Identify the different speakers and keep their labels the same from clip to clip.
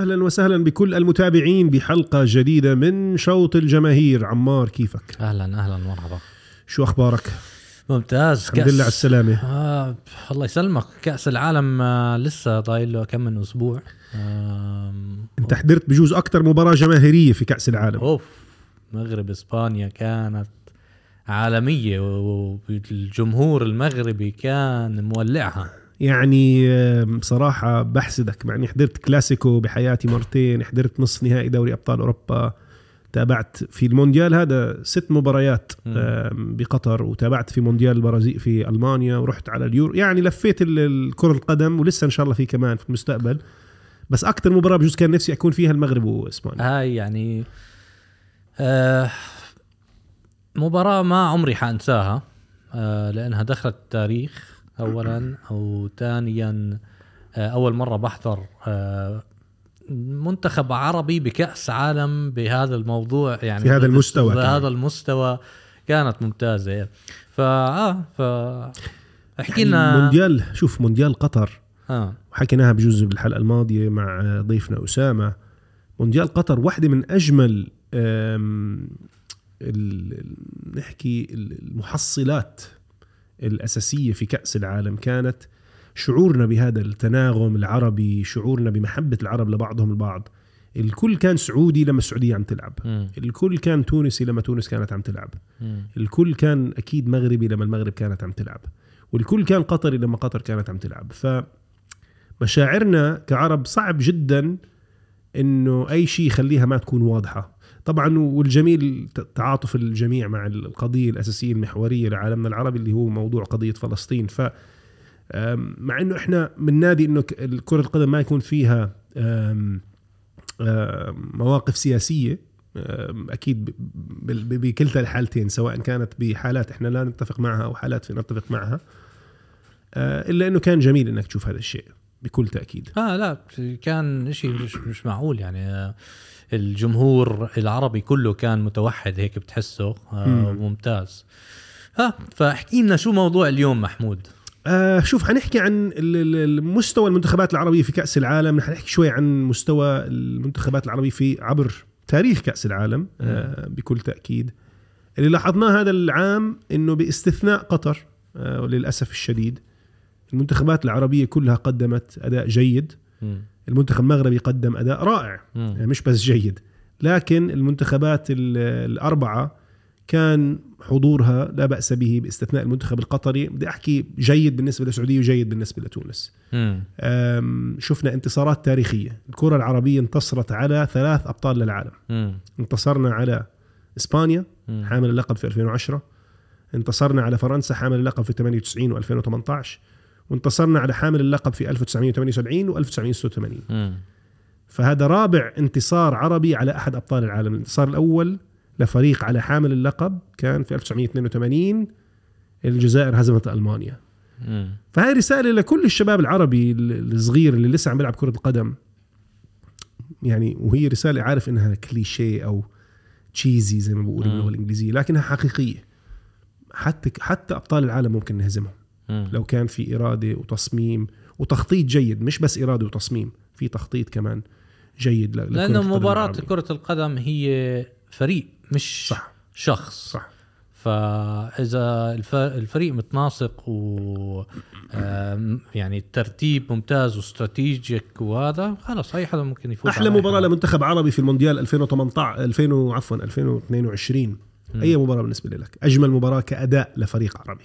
Speaker 1: أهلا وسهلا بكل المتابعين بحلقة جديدة من شوط الجماهير. عمار كيفك؟
Speaker 2: أهلا أهلا مرحبا.
Speaker 1: شو أخبارك؟
Speaker 2: ممتاز
Speaker 1: الحمد لله على السلامة.
Speaker 2: آه الله يسلمك. كأس العالم آه لسه ضايل له كم من أسبوع. آه
Speaker 1: أنت حضرت بجوز أكثر مباراة جماهيرية في كأس العالم.
Speaker 2: أوف مغرب إسبانيا كانت عالمية والجمهور المغربي كان مولعها.
Speaker 1: يعني بصراحة بحسدك. مع اني حضرت كلاسيكو بحياتي مرتين حضرت نصف نهائي دوري أبطال أوروبا تابعت في المونديال. هذا ست مباريات بقطر وتابعت في مونديال البرازيل في ألمانيا ورحت على اليورو يعني لفيت كرة القدم ولسه إن شاء الله في كمان في المستقبل. بس أكثر مباراة بجوز كان نفسي أكون فيها المغرب وإسبانيا.
Speaker 2: هاي يعني آه مباراة ما عمري حأنساها آه لأنها دخلت التاريخ اولا أو ثانيا آه أول مرة بحضر آه منتخب عربي بكأس عالم بهذا الموضوع يعني
Speaker 1: في هذا المستوى
Speaker 2: بهذا. المستوى كانت ممتازة. فا آه ف احكي
Speaker 1: يعني
Speaker 2: لنا
Speaker 1: مونديال شوف مونديال قطر
Speaker 2: آه.
Speaker 1: وحكيناها بجوز بالحلقة الماضية مع ضيفنا أسامة. مونديال قطر واحدة من أجمل نحكي المحصلات الأساسية في كأس العالم كانت شعورنا بهذا التناغم العربي شعورنا بمحبة العرب لبعضهم البعض. الكل كان سعودي لما السعودية عم تلعب.
Speaker 2: مم.
Speaker 1: الكل كان تونسي لما تونس كانت عم تلعب.
Speaker 2: مم.
Speaker 1: الكل كان أكيد مغربي لما المغرب كانت عم تلعب. والكل كان قطري لما قطر كانت عم تلعب. ف مشاعرنا كعرب صعب جدا إنه أي شيء يخليها ما تكون واضحة. طبعا والجميل تعاطف الجميع مع القضية الأساسية المحورية لعالمنا العربي اللي هو موضوع قضية فلسطين. ف مع إنه إحنا من نادي إنه كره القدم ما يكون فيها مواقف سياسية أكيد بكلتا الحالتين سواء كانت بحالات إحنا لا نتفق معها أو حالات في نتفق معها أه، إلا إنه كان جميل إنك تشوف هذا الشيء بكل تأكيد.
Speaker 2: آه لا كان شيء مش, مش معقول يعني آه، الجمهور العربي كله كان متوحد هيك بتحسه. آه
Speaker 1: مم.
Speaker 2: ممتاز. ها فاحكي لنا شو موضوع اليوم محمود؟
Speaker 1: آه شوف حنحكي عن المستوى المنتخبات العربية في كأس العالم. حنحكي شوي عن مستوى المنتخبات العربية في عبر تاريخ كأس العالم آه بكل تأكيد. اللي لاحظناه هذا العام إنه باستثناء قطر آه وللأسف الشديد المنتخبات العربية كلها قدمت أداء جيد. المنتخب المغربي قدم أداء رائع
Speaker 2: مم.
Speaker 1: يعني مش بس جيد. لكن المنتخبات ال- الأربعة كان حضورها لا بأس به باستثناء المنتخب القطري. بدي أحكي جيد بالنسبة للسعودية وجيد بالنسبة لتونس. شفنا انتصارات تاريخية. الكرة العربية انتصرت على ثلاث أبطال للعالم.
Speaker 2: مم.
Speaker 1: انتصرنا على إسبانيا
Speaker 2: مم.
Speaker 1: حامل اللقب في 2010 انتصرنا على فرنسا حامل اللقب في 98 و2018 وانتصرنا على حامل اللقب في 1978 و1986
Speaker 2: مم.
Speaker 1: فهذا رابع انتصار عربي على أحد أبطال العالم، الانتصار الأول لفريق على حامل اللقب كان في 1982 الجزائر هزمت ألمانيا.
Speaker 2: مم.
Speaker 1: فهي رسالة لكل الشباب العربي ال- الصغير اللي لسه عم بيلعب كرة القدم. يعني وهي رسالة عارف إنها كليشيه أو تشيزي زي ما بقولوا
Speaker 2: مم.
Speaker 1: باللغة الإنجليزية، لكنها حقيقية. حتى حتى أبطال العالم ممكن نهزمهم. لو كان في إرادة وتصميم وتخطيط جيد مش بس إرادة وتصميم في تخطيط كمان جيد
Speaker 2: لأنه
Speaker 1: العربية.
Speaker 2: كرة القدم هي فريق مش
Speaker 1: صح.
Speaker 2: شخص.
Speaker 1: صح.
Speaker 2: فإذا الف- الفريق متناسق و يعني الترتيب ممتاز واستراتيجيك وهذا خلص أي حدا ممكن يفوز
Speaker 1: مباراة
Speaker 2: حدا.
Speaker 1: لمنتخب عربي في المونديال 2018 2000 عفوا 2022
Speaker 2: مم.
Speaker 1: أي مباراة بالنسبة لك؟ أجمل مباراة كأداء لفريق عربي.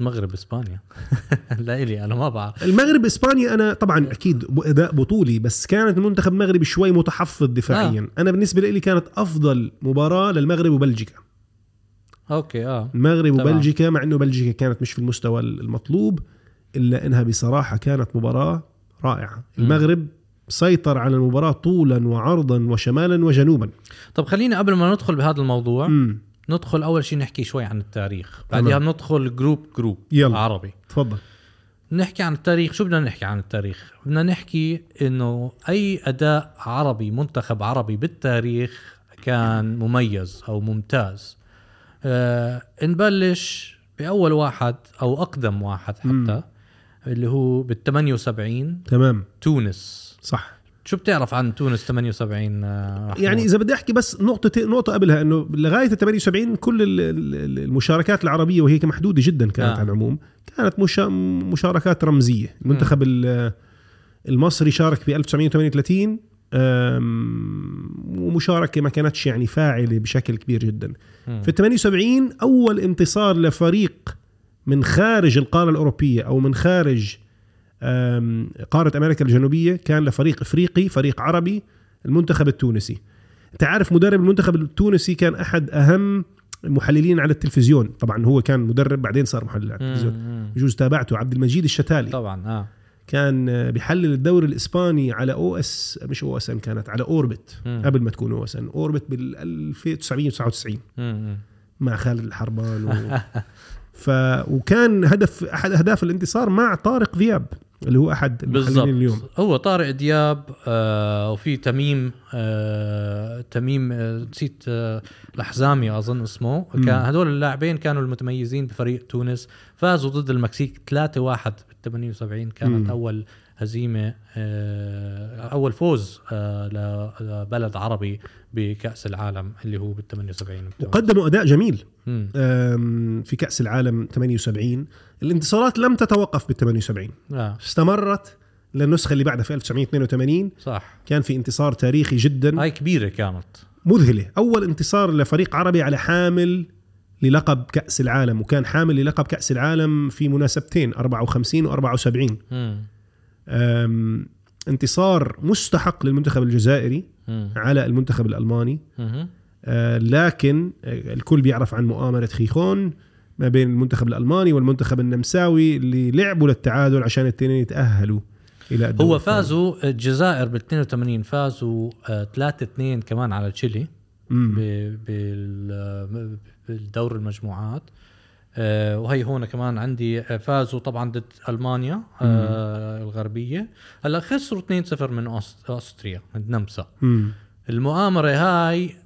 Speaker 2: المغرب إسبانيا. لا إلي أنا ما بعرف.
Speaker 1: المغرب إسبانيا أنا طبعا أكيد ب- أداء بطولي بس كانت المنتخب المغربي شوي متحفظ دفاعيا. آه. أنا بالنسبة لي كانت أفضل مباراة للمغرب وبلجيكا.
Speaker 2: okay آه.
Speaker 1: المغرب
Speaker 2: تمام.
Speaker 1: وبلجيكا مع إنه بلجيكا كانت مش في المستوى المطلوب إلا إنها بصراحة كانت مباراة رائعة. المغرب سيطر على المباراة طولا وعرضا وشمالا وجنوبا.
Speaker 2: طب خلينا قبل ما ندخل بهذا الموضوع
Speaker 1: امم
Speaker 2: ندخل أول شيء نحكي شوي عن التاريخ. بعدها بندخل group group
Speaker 1: يلا.
Speaker 2: عربي.
Speaker 1: تفضل.
Speaker 2: نحكي عن التاريخ. شو بدنا نحكي عن التاريخ؟ بدنا نحكي إنه أي أداء عربي منتخب عربي بالتاريخ كان مميز أو ممتاز. آه نبلش بأول واحد أو أقدم واحد حتى
Speaker 1: مم.
Speaker 2: اللي هو بال 78
Speaker 1: تمام.
Speaker 2: تونس.
Speaker 1: صح.
Speaker 2: شو بتعرف عن تونس 78 آه، محمود؟
Speaker 1: يعني إذا بدي أحكي بس نقطه نقطة قبلها إنه لغاية ال 78 كل ال- ال- المشاركات العربية وهي محدودة جدا كانت
Speaker 2: آه.
Speaker 1: على العموم كانت مشا- مشاركات رمزية المنتخب ال- المصري شارك ب 1938 أم، ومشاركة ما كانتش يعني فاعلة بشكل كبير جدا
Speaker 2: مم.
Speaker 1: في ال 78 أول انتصار لفريق من خارج القارة الأوروبية أو من خارج قارة أمريكا الجنوبية كان لفريق إفريقي فريق عربي المنتخب التونسي. انت عارف مدرب المنتخب التونسي كان أحد أهم المحللين على التلفزيون. طبعا هو كان مدرب بعدين صار محلل على التلفزيون. بجوز تابعته عبد المجيد الشتالي.
Speaker 2: طبعا آه.
Speaker 1: كان بيحلل الدوري الإسباني على أو إس مش أو إس إن كانت على أوربت
Speaker 2: مم.
Speaker 1: قبل ما تكون أو إس إن. أوربت بال 1999
Speaker 2: مم.
Speaker 1: مع خالد الحربان و... ف وكان هدف أحد أهداف الانتصار مع طارق ذياب اللي هو
Speaker 2: أحد
Speaker 1: المحللين اليوم
Speaker 2: هو طارق دياب آه وفي تميم آه تميم آه، نسيت آه الحزامي أظن اسمه. كان هدول اللاعبين كانوا المتميزين بفريق تونس فازوا ضد المكسيك 3-1 بال 78 كانت
Speaker 1: مم.
Speaker 2: أول هزيمة آه أول فوز آه لبلد عربي بكأس العالم اللي هو بال 78
Speaker 1: وقدموا أداء جميل. في كأس العالم 78 الانتصارات لم تتوقف بال 78
Speaker 2: آه.
Speaker 1: استمرت للنسخة اللي بعدها في 1982
Speaker 2: صح.
Speaker 1: كان في انتصار تاريخي جدا.
Speaker 2: هاي كبيرة كانت.
Speaker 1: مذهلة. أول انتصار لفريق عربي على حامل للقب كأس العالم وكان حامل للقب كأس العالم في مناسبتين 54 و74
Speaker 2: مم.
Speaker 1: أم، انتصار مستحق للمنتخب الجزائري
Speaker 2: مم.
Speaker 1: على المنتخب الألماني
Speaker 2: مم.
Speaker 1: آه، لكن آه، الكل بيعرف عن مؤامرة خيخون ما بين المنتخب الألماني والمنتخب النمساوي اللي لعبوا للتعادل عشان الاثنين يتأهلوا إلى الدور
Speaker 2: هو
Speaker 1: الثاني.
Speaker 2: فازوا الجزائر بال 82 فازوا 3 2 كمان على تشيلي بالدور المجموعات وهي هون كمان عندي آه، فازوا طبعا ضد ألمانيا آه، الغربية. هلأ خسروا 2-0 من أوستريا من النمسا. المؤامرة هاي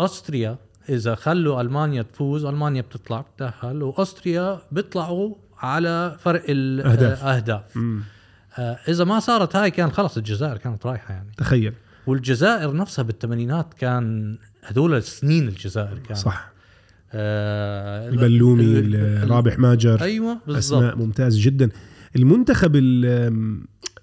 Speaker 2: أوستريا إذا خلوا ألمانيا تفوز ألمانيا بتطلع بتتاهل وأوستريا بيطلعوا على فرق. الاهداف. آه، إذا ما صارت هاي كان خلص الجزائر كانت رايحة يعني.
Speaker 1: تخيل.
Speaker 2: والجزائر نفسها بالثمانينات كان هدول سنين الجزائر كان.
Speaker 1: صح.
Speaker 2: آه
Speaker 1: البلومي
Speaker 2: ال- ال-
Speaker 1: رابح ماجر.
Speaker 2: أيوه
Speaker 1: أسماء
Speaker 2: بالضبط.
Speaker 1: ممتاز جدا. المنتخب ال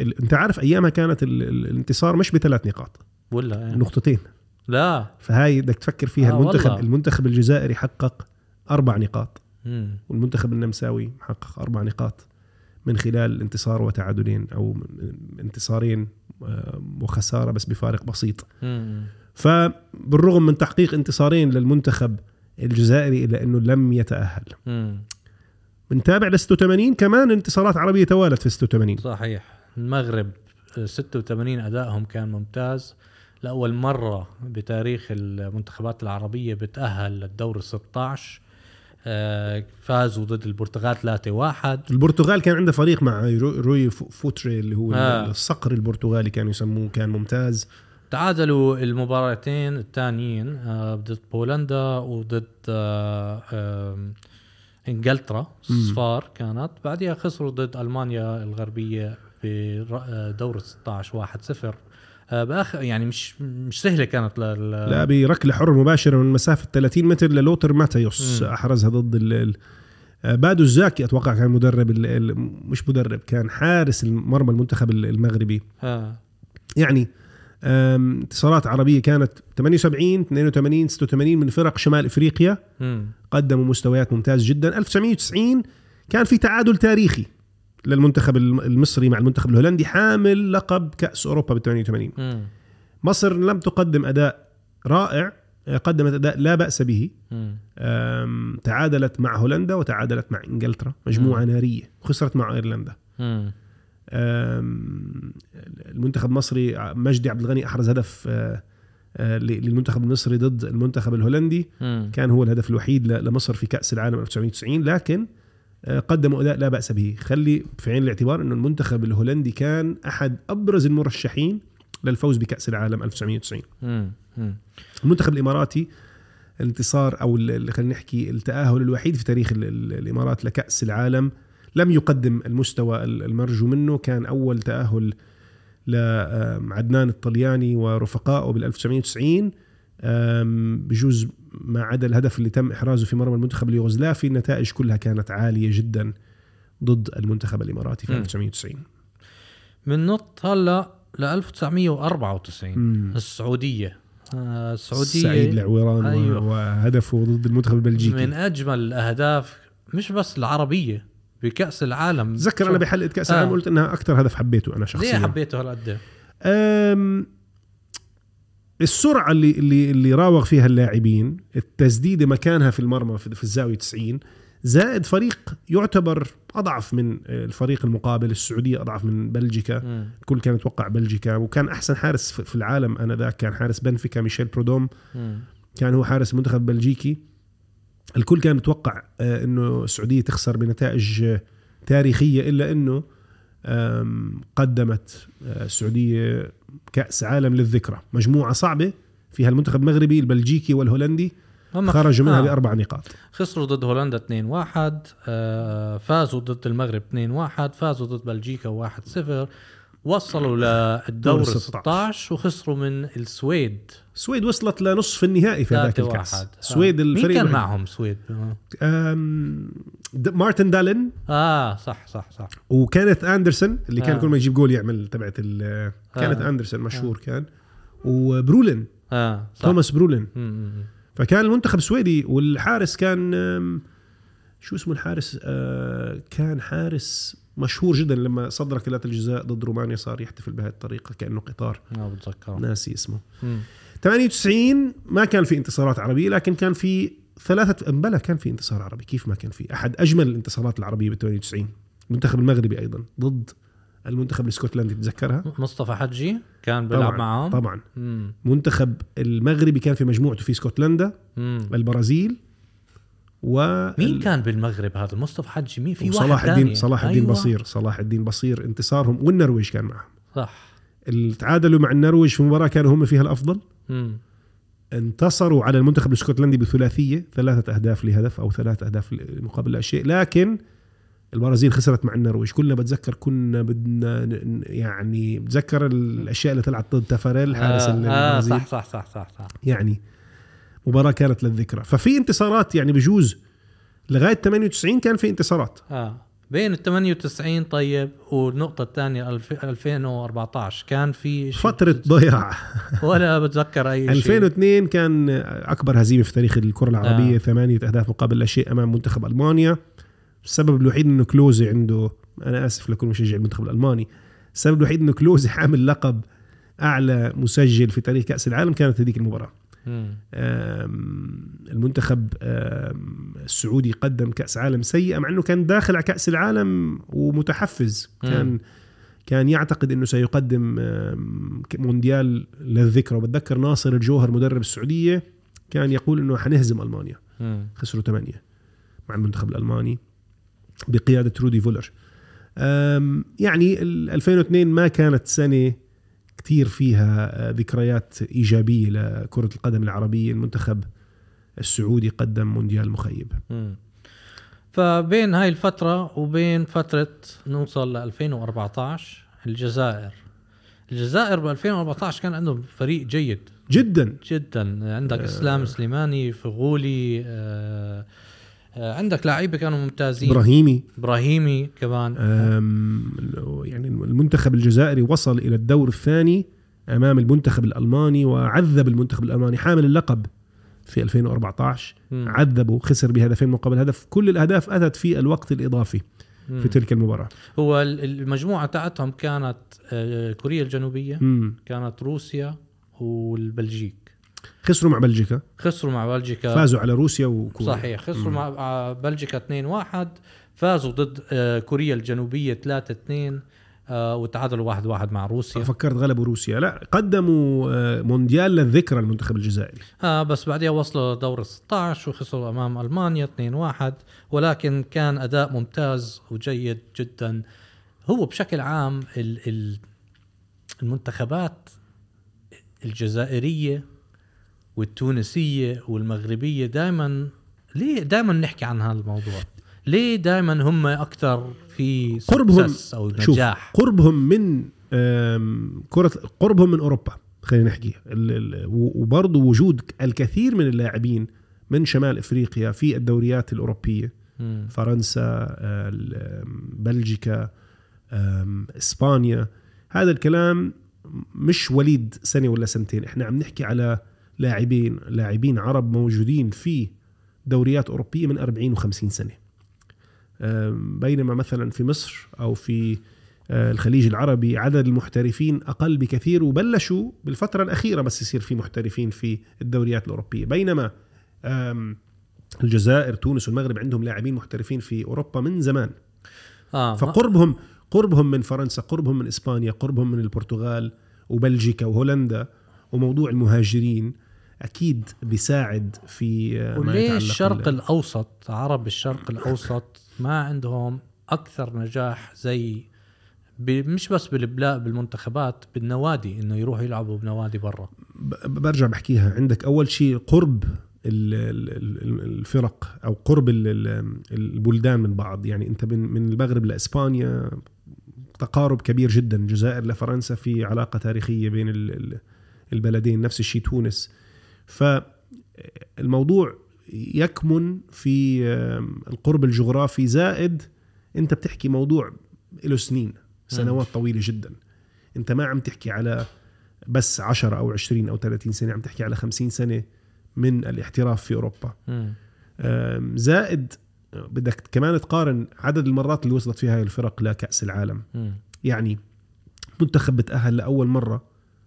Speaker 1: ال أنت عارف أيامها كانت ال- ال- الانتصار مش بثلاث نقاط.
Speaker 2: ولا إيه؟
Speaker 1: نقطتين.
Speaker 2: لا.
Speaker 1: فهاي بدك تفكر فيها.
Speaker 2: آه
Speaker 1: المنتخب
Speaker 2: والله.
Speaker 1: المنتخب الجزائري حقق أربع نقاط.
Speaker 2: مم.
Speaker 1: والمنتخب النمساوي حقق أربع نقاط من خلال انتصار وتعادلين أو انتصارين آه، وخسارة بس بفارق بسيط.
Speaker 2: مم.
Speaker 1: فبالرغم من تحقيق انتصارين للمنتخب الجزائري إلا إنه لم
Speaker 2: يتأهل.
Speaker 1: بنتابع ل 86 كمان انتصارات عربية توالت في 86
Speaker 2: صحيح. المغرب آه، 86 أدائهم كان ممتاز. لأول مرة بتاريخ المنتخبات العربية بتأهل للدور ال 16 آه، فازوا ضد البرتغال 3-1
Speaker 1: البرتغال كان عنده فريق مع رو- روي فو- فوتري اللي هو
Speaker 2: آه.
Speaker 1: الصقر البرتغالي كانوا يسموه كان ممتاز.
Speaker 2: تعادلوا المباراتين الثانيين آه، ضد بولندا وضد آه، إنجلترا صفار كانت بعدها خسروا ضد ألمانيا الغربية بدور 16 1-0 آه، باخر يعني مش مش سهلة كانت لل
Speaker 1: لا بركلة حرة مباشرة من مسافة 30 متر للوتر ماتيوس. أحرزها ضد ال آه، بادو الزاكي أتوقع كان مدرب ال- مش مدرب كان حارس مرمى المنتخب ال- المغربي
Speaker 2: آه.
Speaker 1: يعني انتصارات عربية كانت 78 82 86 من فرق شمال
Speaker 2: إفريقيا.
Speaker 1: قدموا مستويات ممتاز جدا. 1990 كان في تعادل تاريخي للمنتخب الم- المصري مع المنتخب الهولندي حامل لقب كأس أوروبا ب 88
Speaker 2: مم.
Speaker 1: مصر لم تقدم أداء رائع قدمت أداء لا بأس به. تعادلت مع هولندا وتعادلت مع إنجلترا مجموعة نارية خسرت مع إيرلندا. المنتخب المصري مجدي عبد الغني أحرز هدف أه، أه، للمنتخب المصري ضد المنتخب الهولندي
Speaker 2: مم.
Speaker 1: كان هو الهدف الوحيد لمصر في كأس العالم 1990 لكن أه، قدموا أداء لا بأس به خلي في عين الاعتبار إنه المنتخب الهولندي كان أحد أبرز المرشحين للفوز بكأس العالم 1990
Speaker 2: مم. مم.
Speaker 1: المنتخب الإماراتي الانتصار أو خلينا نحكي التأهل الوحيد في تاريخ ال- ال- الإمارات لكأس العالم لم يقدم المستوى ال- المرجو منه. كان أول تأهل لعدنان الطلياني ورفقائه بال 1990 أم، بجوز ما عدا الهدف اللي تم إحرازه في مرمى المنتخب اليوغوسلافي النتائج كلها كانت عالية جدا ضد المنتخب الإماراتي في
Speaker 2: مم.
Speaker 1: 1990
Speaker 2: بننط هلا ل 1994
Speaker 1: مم.
Speaker 2: السعودية. آه السعودية
Speaker 1: سعيد العويران
Speaker 2: أيوه.
Speaker 1: وهدفه ضد المنتخب البلجيكي.
Speaker 2: من أجمل الأهداف مش بس العربية. بكأس العالم.
Speaker 1: تذكر أنا بحلقة كأس
Speaker 2: آه.
Speaker 1: العالم قلت إنها أكثر هدف حبيته أنا
Speaker 2: ليه
Speaker 1: شخصيا.
Speaker 2: حبيته هالقد
Speaker 1: أم السرعة اللي اللي اللي راوغ فيها اللاعبين التسديدة مكانها في المرمى في في الزاوية 90 زائد فريق يعتبر أضعف من الفريق المقابل السعودية أضعف من بلجيكا.
Speaker 2: مم.
Speaker 1: الكل كان يتوقع بلجيكا وكان أحسن حارس في العالم أنا ذاك كان حارس بنفيكا ميشيل برودوم.
Speaker 2: مم.
Speaker 1: كان هو حارس المنتخب البلجيكي الكل كان متوقع آه، إنه السعودية تخسر بنتائج آه، تاريخية إلا إنه قدمت آه، السعودية كأس عالم للذكرى. مجموعة صعبة فيها المنتخب المغربي البلجيكي والهولندي
Speaker 2: هم
Speaker 1: خرجوا منها
Speaker 2: آه.
Speaker 1: بأربع نقاط.
Speaker 2: خسروا ضد هولندا 2-1 آه فازوا ضد المغرب 2-1 فازوا ضد بلجيكا 1-0 وصلوا للدور
Speaker 1: دور
Speaker 2: 16 وخسروا من السويد
Speaker 1: السويد وصلت لنصف النهائي في هذاك
Speaker 2: 3-1
Speaker 1: الكأس السويد
Speaker 2: آه. مين
Speaker 1: الفريق
Speaker 2: كان
Speaker 1: الوحيد.
Speaker 2: معهم سويد آه.
Speaker 1: مارتن دالن
Speaker 2: آه صح صح صح
Speaker 1: وكانت أندرسون اللي كان
Speaker 2: آه.
Speaker 1: كل ما يجيب جول يعمل تبعت ال- كانت
Speaker 2: آه.
Speaker 1: أندرسون مشهور كان وبرولين
Speaker 2: آه صح
Speaker 1: توماس برولين
Speaker 2: مم،.
Speaker 1: فكان المنتخب السويدي والحارس كان شو اسمه الحارس آه، كان حارس مشهور جدا لما صد ركلات الجزاء ضد رومانيا صار يحتفل بهذه الطريقة كأنه قطار.
Speaker 2: ما بتذكر
Speaker 1: ناسي اسمه.
Speaker 2: مم.
Speaker 1: 98 ما كان في انتصارات عربية لكن كان في ثلاثة بلا كان في انتصار عربي. كيف ما كان في؟ أحد أجمل الانتصارات العربية ب 98 المنتخب المغربي أيضا ضد المنتخب الإسكتلندي. تتذكرها؟
Speaker 2: مصطفى حجي كان بيلعب
Speaker 1: طبعا
Speaker 2: معهم
Speaker 1: طبعا.
Speaker 2: مم.
Speaker 1: منتخب المغربي كان في مجموعته في
Speaker 2: إسكتلندا.
Speaker 1: البرازيل و
Speaker 2: مين كان بالمغرب هذا؟ مصطفى حجي. مين في واحد
Speaker 1: صلاح الدين. صلاح الدين
Speaker 2: أيوة.
Speaker 1: بصير صلاح الدين بصير انتصارهم والنرويج كان معهم.
Speaker 2: صح.
Speaker 1: اللي تعادلوا مع النرويج في مباراة كانوا هم فيها الأفضل.
Speaker 2: مم.
Speaker 1: انتصروا على المنتخب الاسكتلندي بثلاثية ثلاثة أهداف لهدف أو ثلاث أهداف مقابل لا شيء. لكن البرازيل خسرت مع النرويج. كلنا بتذكر كنا بدنا يعني بتذكر الأشياء اللي طلعت ضد تافاريل حارس
Speaker 2: آه, آه صح صح صح صح صح.
Speaker 1: يعني مباراة كانت للذكرى. ففي انتصارات يعني بجوز لغاية 98 كان في انتصارات.
Speaker 2: آه. بين ال 98 طيب والنقطة الثانية ألف- 2014 كان في
Speaker 1: فترة ضياع.
Speaker 2: ولا بتذكر أي شيء.
Speaker 1: 2002 كان أكبر هزيمة في تاريخ الكرة العربية
Speaker 2: آه.
Speaker 1: ثمانية أهداف مقابل لا شيء أمام منتخب ألمانيا. السبب الوحيد إنه كلوزي عنده أنا آسف لكل مشجع المنتخب الألماني السبب الوحيد إنه كلوزي حامل لقب أعلى مسجل في تاريخ كأس العالم كانت هذيك المباراة. المنتخب السعودي قدم كأس عالم سيئة مع إنه كان داخل على كأس العالم ومتحفز كان. كان يعتقد إنه سيقدم مونديال للذكرى وبتذكر ناصر الجوهر مدرب السعودية كان يقول إنه حنهزم
Speaker 2: ألمانيا.
Speaker 1: خسروا ثمانية مع المنتخب الألماني بقيادة رودي فولر يعني ال 2002 ما كانت سنة كثير فيها آه، ذكريات إيجابية لكرة القدم العربية. المنتخب السعودي قدم مونديال مخيب.
Speaker 2: فبين هاي الفترة وبين فترة نوصل ل 2014 الجزائر. الجزائر ب 2014 كان عندهم فريق جيد.
Speaker 1: جدا.
Speaker 2: جدا. عندك إسلام سليماني فغولي آه آه عندك لعيبة كانوا ممتازين.
Speaker 1: إبراهيمي.
Speaker 2: إبراهيمي كمان.
Speaker 1: يعني المنتخب الجزائري وصل إلى الدور الثاني أمام المنتخب الألماني وعذب المنتخب الألماني حامل اللقب في 2014
Speaker 2: مم.
Speaker 1: عذبه خسر بهدفين مقابل هدف. كل الأهداف أتت في الوقت
Speaker 2: الإضافي.
Speaker 1: في تلك المباراة.
Speaker 2: هو ال- المجموعة تاعتهم كانت آه كوريا الجنوبية
Speaker 1: مم.
Speaker 2: كانت روسيا والبلجيك.
Speaker 1: خسروا مع بلجيكا.
Speaker 2: خسروا مع بلجيكا.
Speaker 1: فازوا على روسيا وكوريا.
Speaker 2: صحيح خسروا مع مع بلجيكا 2-1 فازوا ضد آه كوريا الجنوبية 3-2 آه وتعادلوا 1-1 مع روسيا.
Speaker 1: فكرت غلبوا روسيا. لا قدموا آه، مونديال للذكرى المنتخب الجزائري.
Speaker 2: آه بس بعدها وصلوا لدور 16 وخسروا أمام ألمانيا 2-1 ولكن كان أداء ممتاز وجيد جدا. هو بشكل عام ال ال المنتخبات الجزائرية والتونسية والمغربية دائما ليه دائما نحكي عن هذا الموضوع؟ ليه دائما هم أكثر في
Speaker 1: قربهم
Speaker 2: أو
Speaker 1: شوف
Speaker 2: نجاح؟
Speaker 1: قربهم من كرة قربهم من أوروبا خلينا نحكي. وبرضه وجود الكثير من اللاعبين من شمال إفريقيا في الدوريات الأوروبية.
Speaker 2: مم.
Speaker 1: فرنسا بلجيكا إسبانيا. هذا الكلام مش وليد سنة ولا سنتين. إحنا عم نحكي على لاعبين لاعبين عرب موجودين في دوريات أوروبية من 40 و50 سنة. بينما مثلا في مصر أو في آه، الخليج العربي عدد المحترفين أقل بكثير وبلشوا بالفترة الأخيرة بس يصير في محترفين في الدوريات الأوروبية. بينما الجزائر تونس والمغرب عندهم لاعبين محترفين في أوروبا من زمان.
Speaker 2: ما-
Speaker 1: فقربهم قربهم من فرنسا قربهم من إسبانيا قربهم من البرتغال وبلجيكا وهولندا وموضوع المهاجرين أكيد بيساعد في آه، ما
Speaker 2: وليه الشرق الأوسط عرب الشرق الأوسط ما عندهم أكثر نجاح زي مش بس بالبلاء بالمنتخبات بالنوادي إنه يروحوا يلعبوا بنوادي برا.
Speaker 1: برجع بحكيها. عندك أول شيء قرب ال- ال- ال- الفرق أو قرب ال- ال- البلدان من بعض. يعني أنت من المغرب لإسبانيا تقارب كبير جدا. الجزائر لفرنسا في علاقة تاريخية بين ال- ال- البلدين نفس الشيء تونس. فالموضوع يكمن في القرب الجغرافي زائد انت بتحكي موضوع له سنين سنوات طويلة جدا. انت ما عم تحكي على بس 10 أو 20 أو 30 سنة عم تحكي على 50 سنة من الاحتراف في أوروبا. زائد بدك كمان تقارن عدد المرات اللي وصلت فيها هاي الفرق لكاس العالم. يعني منتخب بتأهل لأول مرة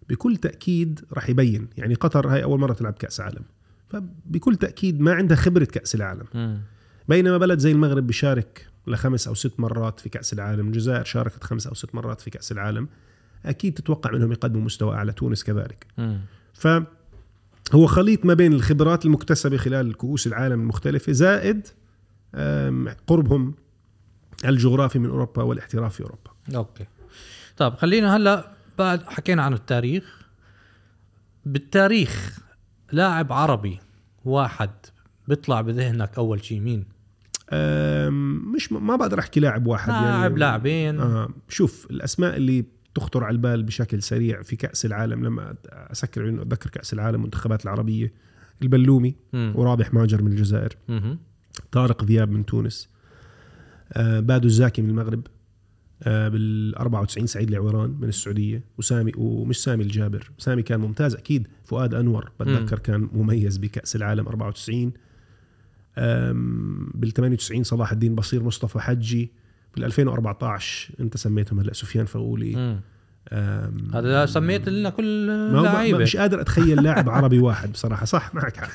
Speaker 1: بكل تأكيد راح يبين يعني قطر هاي أول مرة تلعب كأس عالم. فبكل تأكيد ما عندها خبرة كأس العالم. بينما بلد زي المغرب بيشارك لخمس أو ست مرات في كأس العالم الجزائر شاركت خمس أو ست مرات في كأس العالم. أكيد تتوقع منهم يقدموا مستوى أعلى تونس كذلك.
Speaker 2: مم.
Speaker 1: فهو خليط ما بين الخبرات المكتسبة خلال كؤوس العالم المختلفة زائد قربهم الجغرافي من أوروبا والاحتراف في أوروبا.
Speaker 2: أوكي. طيب خلينا هلأ بعد حكينا عن التاريخ. بالتاريخ لاعب عربي واحد بيطلع بذهنك أول شيء مين؟
Speaker 1: مش ما بقدر أحكي لاعب واحد
Speaker 2: لاعب لاعبين
Speaker 1: آه شوف الأسماء اللي تخطر على البال بشكل سريع في كأس العالم لما أسكر عيوني أتذكر كأس العالم المنتخبات العربية البلومي
Speaker 2: مم.
Speaker 1: ورابح ماجر من الجزائر
Speaker 2: مهم.
Speaker 1: طارق ذياب من تونس آه بادو الزاكي من المغرب بال 94 سعيد العويران من السعودية وسامي ومش سامي الجابر. سامي كان ممتاز أكيد. فؤاد أنور بتذكر كان مميز بكأس العالم 94 آم، بال 98 صلاح الدين بصير مصطفى حجي. بال 2014 أنت سميتهم هلأ سفيان فغولي
Speaker 2: هذا سميت لنا كل لعيبة.
Speaker 1: مش قادر أتخيل لاعب عربي واحد بصراحة. صح معك حق.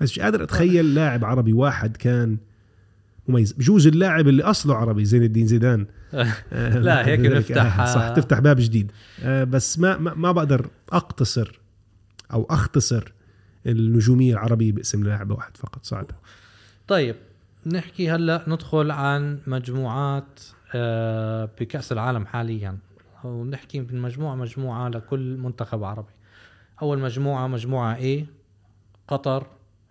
Speaker 1: بس مش قادر أتخيل لاعب عربي واحد كان مميز. بجوز اللاعب اللي أصله عربي زين الدين زيدان. آه،
Speaker 2: لا، هيك نفتح-
Speaker 1: آه، صح تفتح باب جديد. آه، بس ما ما, بقدر أقتصر أو أختصر النجومية العربية باسم لاعب واحد فقط. صعب.
Speaker 2: طيب نحكي هلأ ندخل عن مجموعات آه، بكأس العالم حاليا. ونحكي من مجموعة مجموعة لكل منتخب عربي. أول مجموعة مجموعة A قطر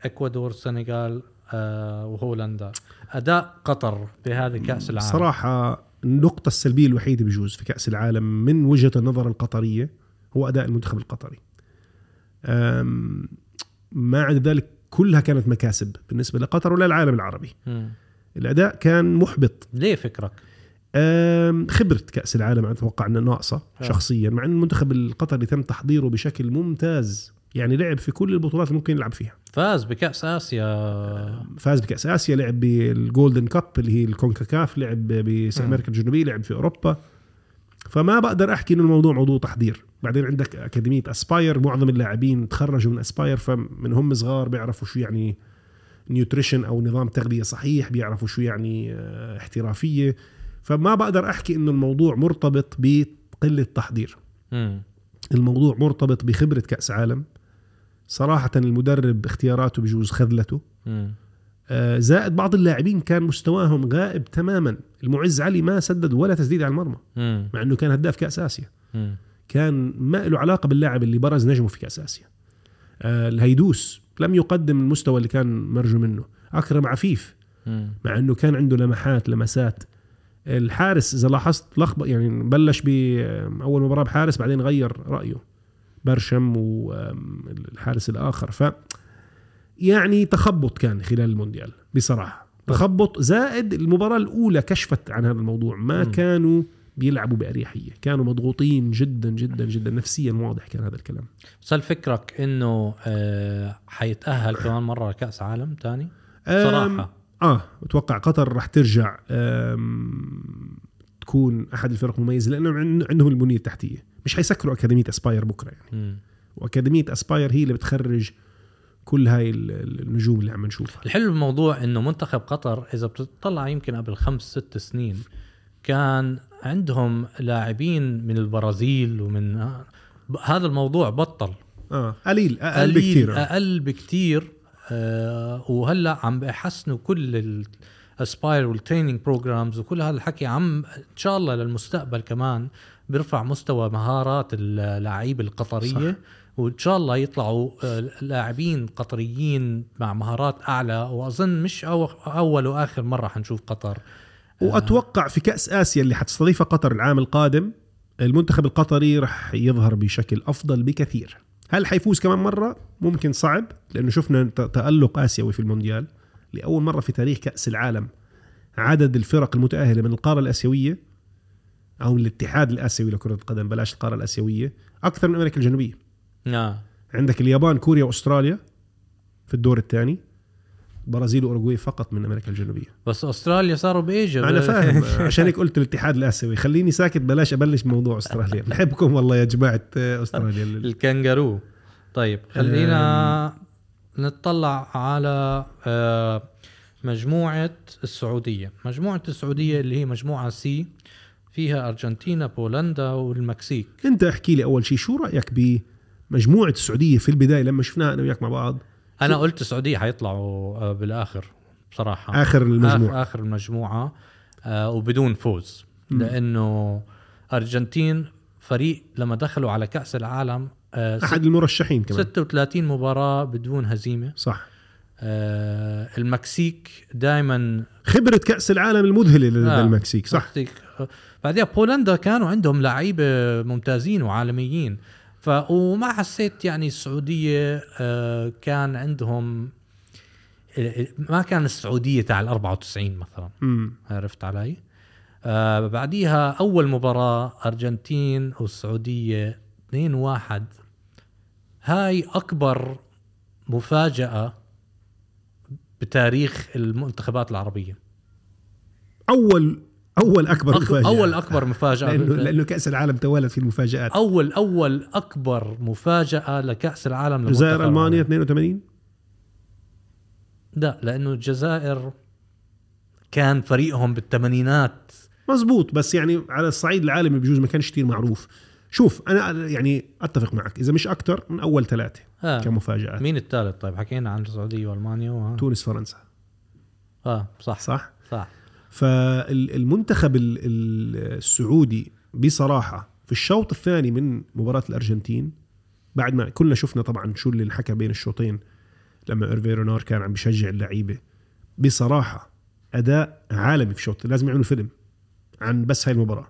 Speaker 2: إكوادور السنغال آه، وهولندا. أداء قطر بهذه كأس العالم
Speaker 1: صراحة النقطة السلبية الوحيدة بجوز في كأس العالم من وجهة النظر القطرية هو أداء المنتخب القطري ما عدا ذلك كلها كانت مكاسب بالنسبة لقطر ولا العالم العربي
Speaker 2: مم.
Speaker 1: الأداء كان محبط
Speaker 2: ليه فكرك؟
Speaker 1: أم، خبرة كأس العالم أتوقع أنها ناقصة
Speaker 2: آه.
Speaker 1: شخصيا مع أن المنتخب القطري تم تحضيره بشكل ممتاز يعني لعب في كل البطولات اللي ممكن يلعب فيها.
Speaker 2: فاز بكأس آسيا.
Speaker 1: فاز بكأس آسيا لعب بالجولدن كاب اللي هي الكونكاكاف لعب بس. أمريكا الجنوبية لعب في أوروبا. فما بقدر أحكي إنه الموضوع موضوع تحضير. بعدين عندك أكاديمية اسباير معظم اللاعبين تخرجوا من اسباير فمن هم صغار بيعرفوا شو يعني نيوتريشن أو نظام تغذية صحيح بيعرفوا شو يعني آه، احترافية. فما بقدر أحكي إنه الموضوع مرتبط بقلة تحضير. الموضوع مرتبط بخبرة كأس عالم. صراحة المدرب اختياراته بجوز خذلته. آه، زائد بعض اللاعبين كان مستواهم غائب تماما المعز علي ما سدد ولا تسديد على المرمى
Speaker 2: مم.
Speaker 1: مع إنه كان هداف كأس آسيا
Speaker 2: مم.
Speaker 1: كان ما له علاقة باللاعب اللي برز نجمه في كأس آسيا آه، الهيدوس لم يقدم المستوى اللي كان مرجو منه أكرم عفيف
Speaker 2: مم.
Speaker 1: مع إنه كان عنده لمحات لمسات الحارس إذا لاحظت لخبط يعني بلش بأول مباراة بحارس بعدين غير رأيه برشم والحارس الآخر. ف يعني تخبط كان خلال المونديال بصراحة. تخبط زائد المباراة الأولى كشفت عن هذا الموضوع. ما
Speaker 2: مم.
Speaker 1: كانوا بيلعبوا بأريحية. كانوا مضغوطين جدا جدا جدا. نفسيا واضح كان هذا الكلام.
Speaker 2: بس هل فكرك إنه آه حيتأهل كمان مرة لكأس عالم تاني؟ صراحة.
Speaker 1: آه بتوقع قطر راح ترجع تكون أحد الفرق المميزة لأنه عن- عندهم البنيه التحتية. مش حيسكروا أكاديمية اسباير بكرة يعني. وأكاديمية اسباير هي اللي بتخرج كل هاي ال- ال- النجوم اللي عم نشوفها
Speaker 2: الحلو بالموضوع إنه منتخب قطر إذا بتطلع يمكن قبل خمس ست سنين كان عندهم لاعبين من البرازيل ومن هذا الموضوع بطل
Speaker 1: آه قليل أقل
Speaker 2: قليل
Speaker 1: بكثير آه.
Speaker 2: أقل بكثير آه وهلأ عم بيحسنوا كل الاسباير وال training programs وكل هذا الحكي عم إن شاء الله للمستقبل كمان بيرفع مستوى مهارات اللاعبين القطرية.
Speaker 1: صح.
Speaker 2: وإن شاء الله يطلعوا آه، لاعبين قطريين مع مهارات أعلى. وأظن مش أول وآخر مرة حنشوف قطر.
Speaker 1: وأتوقع في كأس آسيا اللي حتستضيفها قطر العام القادم المنتخب القطري راح يظهر بشكل أفضل بكثير. هل حيفوز كمان مرة؟ ممكن صعب لأنه شفنا تألق آسيوي في المونديال. لأول مرة في تاريخ كأس العالم عدد الفرق المتأهلة من القارة الآسيوية أو الاتحاد الآسيوي لكرة القدم بلاش القارة الآسيوية أكثر من أمريكا الجنوبية.
Speaker 2: آه.
Speaker 1: عندك اليابان كوريا واستراليا في الدور الثاني برازيل واوروغواي فقط من أمريكا الجنوبية.
Speaker 2: بس أستراليا صاروا بإيجا
Speaker 1: أنا فاهم. عشان هيك قلت الاتحاد الآسيوي. خليني ساكت بلاش أبلش بموضوع أستراليا. بحبكم والله يا جماعة أستراليا.
Speaker 2: الكنغارو. طيب خلينا نطلع على آه، مجموعة السعودية. مجموعة السعودية اللي هي مجموعة C. فيها أرجنتينا بولندا والمكسيك.
Speaker 1: انت احكي لي أول شيء شو رأيك بمجموعة السعودية في البداية لما شفناها أنا وياك مع بعض؟
Speaker 2: أنا قلت السعودية حيطلعوا آه، بالآخر بصراحة.
Speaker 1: آخر المجموعة.
Speaker 2: آخر, آخر المجموعة آه، وبدون فوز. لأنه أرجنتين فريق لما دخلوا على كأس العالم آه،
Speaker 1: أحد المرشحين كمان.
Speaker 2: 36 مباراة بدون هزيمة.
Speaker 1: صح.
Speaker 2: المكسيك دائما
Speaker 1: خبرة كأس العالم المذهلة لدى. المكسيك صح
Speaker 2: بعدها بولندا كانوا عندهم لعيبة ممتازين وعالميين. ف وما حسيت يعني السعودية آه كان عندهم ما كان السعودية تاع ال 94 مثلا. عرفت علي؟ آه بعديها أول مباراة أرجنتين والسعودية 2-1 هاي أكبر مفاجأة بتاريخ المنتخبات العربية.
Speaker 1: أول أول أكبر
Speaker 2: أك- مفاجأة. أول أكبر
Speaker 1: مفاجأة.
Speaker 2: لأنه
Speaker 1: لأنه كأس العالم توالت في المفاجآت.
Speaker 2: اول أول أكبر مفاجأة لكأس العالم
Speaker 1: الجزائر ألمانيا.
Speaker 2: العربي.
Speaker 1: 82
Speaker 2: لا لأنه الجزائر كان فريقهم بالثمانينات.
Speaker 1: مزبوط بس يعني على الصعيد العالمي بجوز ما كانش كثير معروف. شوف أنا يعني أتفق معك إذا مش أكثر من أول ثلاثة
Speaker 2: آه.
Speaker 1: كمفاجآت.
Speaker 2: مين الثالث؟ طيب حكينا عن السعودية وألمانيا و...
Speaker 1: تونس فرنسا.
Speaker 2: آه صح.
Speaker 1: صح؟
Speaker 2: صح.
Speaker 1: فالمنتخب ال- ال- السعودي بصراحة في الشوط الثاني من مباراة الأرجنتين بعد ما كلنا شفنا طبعا شو اللي انحكى بين الشوطين لما إيرفي رونار كان عم بشجع اللعيبة بصراحة أداء عالمي في الشوط لازم يعملوا فيلم عن بس هاي المباراة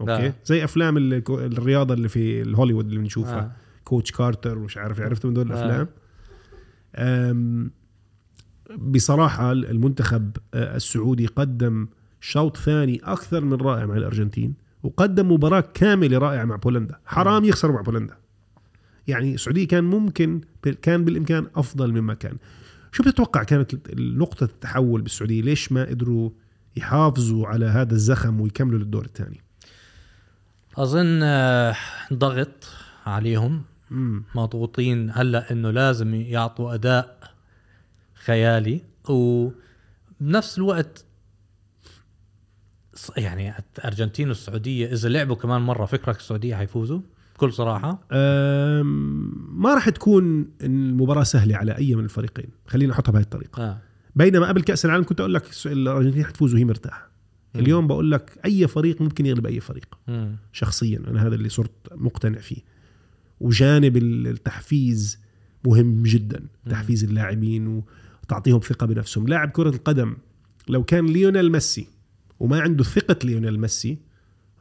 Speaker 1: okay
Speaker 2: لا.
Speaker 1: زي أفلام ال- الرياضة اللي في الهوليوود اللي بنشوفها
Speaker 2: آه.
Speaker 1: كوتش كارتر ومش عارف عرفت من دول
Speaker 2: آه.
Speaker 1: الأفلام أم بصراحة المنتخب السعودي قدم شوط ثاني أكثر من رائع مع الأرجنتين وقدم مباراة كاملة رائعة مع بولندا. حرام يخسروا مع بولندا. يعني السعودية كان ممكن كان بالإمكان أفضل مما كان. شو بتتوقع كانت نقطة التحول بالسعودية؟ ليش ما قدروا يحافظوا على هذا الزخم ويكملوا للدور الثاني؟
Speaker 2: أظن آه، ضغط عليهم. مضغوطين هلأ إنه لازم يعطوا أداء خيالي. وبنفس الوقت يعني الارجنتين والسعودية إذا لعبوا كمان مرة فكرك السعودية حيفوزوا؟ بكل
Speaker 1: صراحة. ما راح تكون المباراة سهلة على أي من الفريقين. خلينا نحطها بهذه الطريقة.
Speaker 2: آه.
Speaker 1: بينما قبل كأس العالم كنت أقول لك الأرجنتين حتفوز وهي مرتاحة.
Speaker 2: مم.
Speaker 1: اليوم بقول لك أي فريق ممكن يغلب أي فريق.
Speaker 2: مم.
Speaker 1: شخصيا أنا هذا اللي صرت مقتنع فيه. وجانب ال- التحفيز مهم جدا. تحفيز اللاعبين وتعطيهم ثقة بنفسهم. لاعب كرة القدم لو كان ليونيل ميسي وما عنده ثقة ليونيل ميسي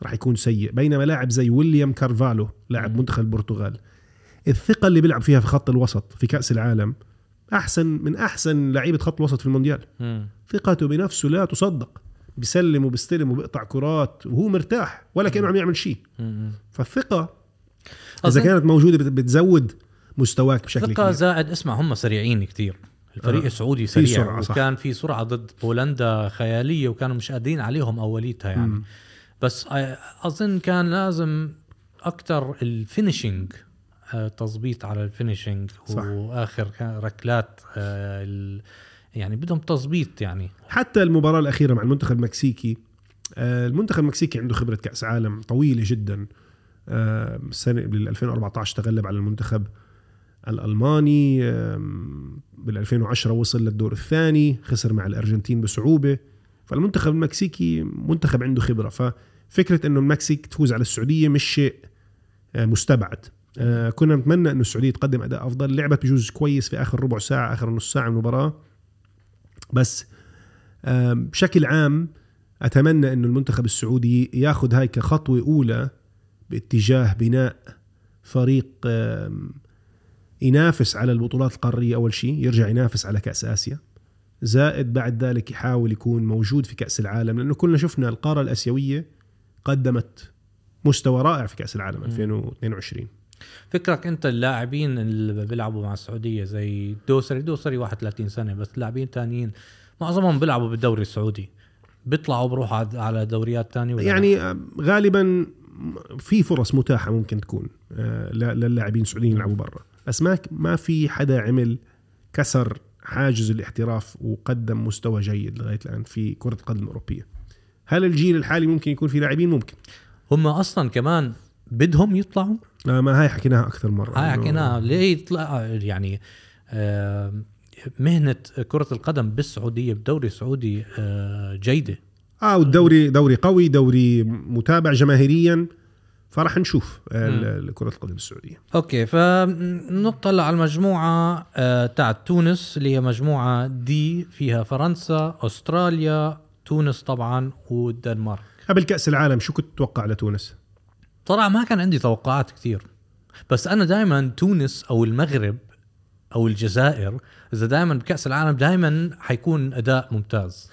Speaker 1: راح يكون سيء. بينما لاعب زي ويليام كارفالو لاعب منتخب البرتغال الثقة اللي بيلعب فيها في خط الوسط في كأس العالم أحسن من أحسن لعيبة خط الوسط في المونديال. ثقته بنفسه لا تصدق. بيسلم وبيستلم وبيقطع كرات وهو مرتاح ولا كأنه عم يعمل شيء. فالثقة
Speaker 2: إذا
Speaker 1: كانت موجودة بت- بتزود مستواك بشكل
Speaker 2: ثقة
Speaker 1: كبير.
Speaker 2: زائد اسمع هم سريعين كتير. الفريق
Speaker 1: آه.
Speaker 2: السعودي
Speaker 1: في
Speaker 2: سريع
Speaker 1: سرعة، صح.
Speaker 2: وكان في سرعة ضد بولندا خيالية وكانوا مش قادرين عليهم أوليتها يعني
Speaker 1: مم.
Speaker 2: بس أظن كان لازم أكتر الفينيشنج آه، تظبيط على. وآخر كان ركلات آه، يعني بدهم تظبيط يعني
Speaker 1: حتى المباراة الأخيرة مع المنتخب المكسيكي آه، المنتخب المكسيكي عنده خبرة كأس عالم طويلة جدا السنة بال 2014 تغلب على المنتخب الألماني بال 2010 وصل للدور الثاني خسر مع الأرجنتين بصعوبة. فالمنتخب المكسيكي منتخب عنده خبرة ففكرة إنه المكسيك تفوز على السعودية مش شيء آه، مستبعد. آه، كنا نتمنى إنه السعودية تقدم أداء أفضل. لعبت بجوز كويس في آخر ربع ساعة آخر نص ساعة من المباراة. بس آم، بشكل عام أتمنى إنه المنتخب السعودي ياخذ هاي كخطوة أولى باتجاه بناء فريق ينافس على البطولات القارية أول شيء يرجع ينافس على كأس آسيا. زائد بعد ذلك يحاول يكون موجود في كأس العالم لأنه كلنا شفنا القارة الآسيوية قدمت مستوى رائع في كأس العالم 2022
Speaker 2: فكرك أنت اللاعبين اللي بيلعبوا مع السعودية زي دوسري دوسري 31 سنة بس لاعبين تانيين معظمهم بيلعبوا بالدوري السعودي. بيطلعوا بروحوا على دوريات لا؟
Speaker 1: يعني آم، غالبا في فرص متاحة ممكن تكون آه، للاعبين السعوديين يلعبوا برا. بس ما ما في حدا عمل كسر حاجز الاحتراف وقدم مستوى جيد لغاية الآن في كرة القدم الأوروبية. هل الجيل الحالي ممكن يكون في لاعبين؟ ممكن.
Speaker 2: هم أصلا كمان بدهم يطلعوا؟
Speaker 1: آه، ما هاي حكيناها أكثر مرة.
Speaker 2: هاي
Speaker 1: إنه-
Speaker 2: حكينا ليه يطلع؟ يعني آه، مهنة كرة القدم بالسعودية بالدوري السعودي آه، جيدة.
Speaker 1: آه والدوري دوري قوي دوري متابع جماهيريا. فراح نشوف كرة القدم السعودية.
Speaker 2: okay فنطلع على المجموعة آه، تاعت تونس اللي هي مجموعة D فيها فرنسا أستراليا تونس طبعا والدنمارك.
Speaker 1: قبل كأس العالم شو كنت تتوقع لتونس؟
Speaker 2: صراحة ما كان عندي توقعات كثير بس أنا دائما تونس أو المغرب أو الجزائر إذا دائما بكأس العالم دائما حيكون أداء ممتاز.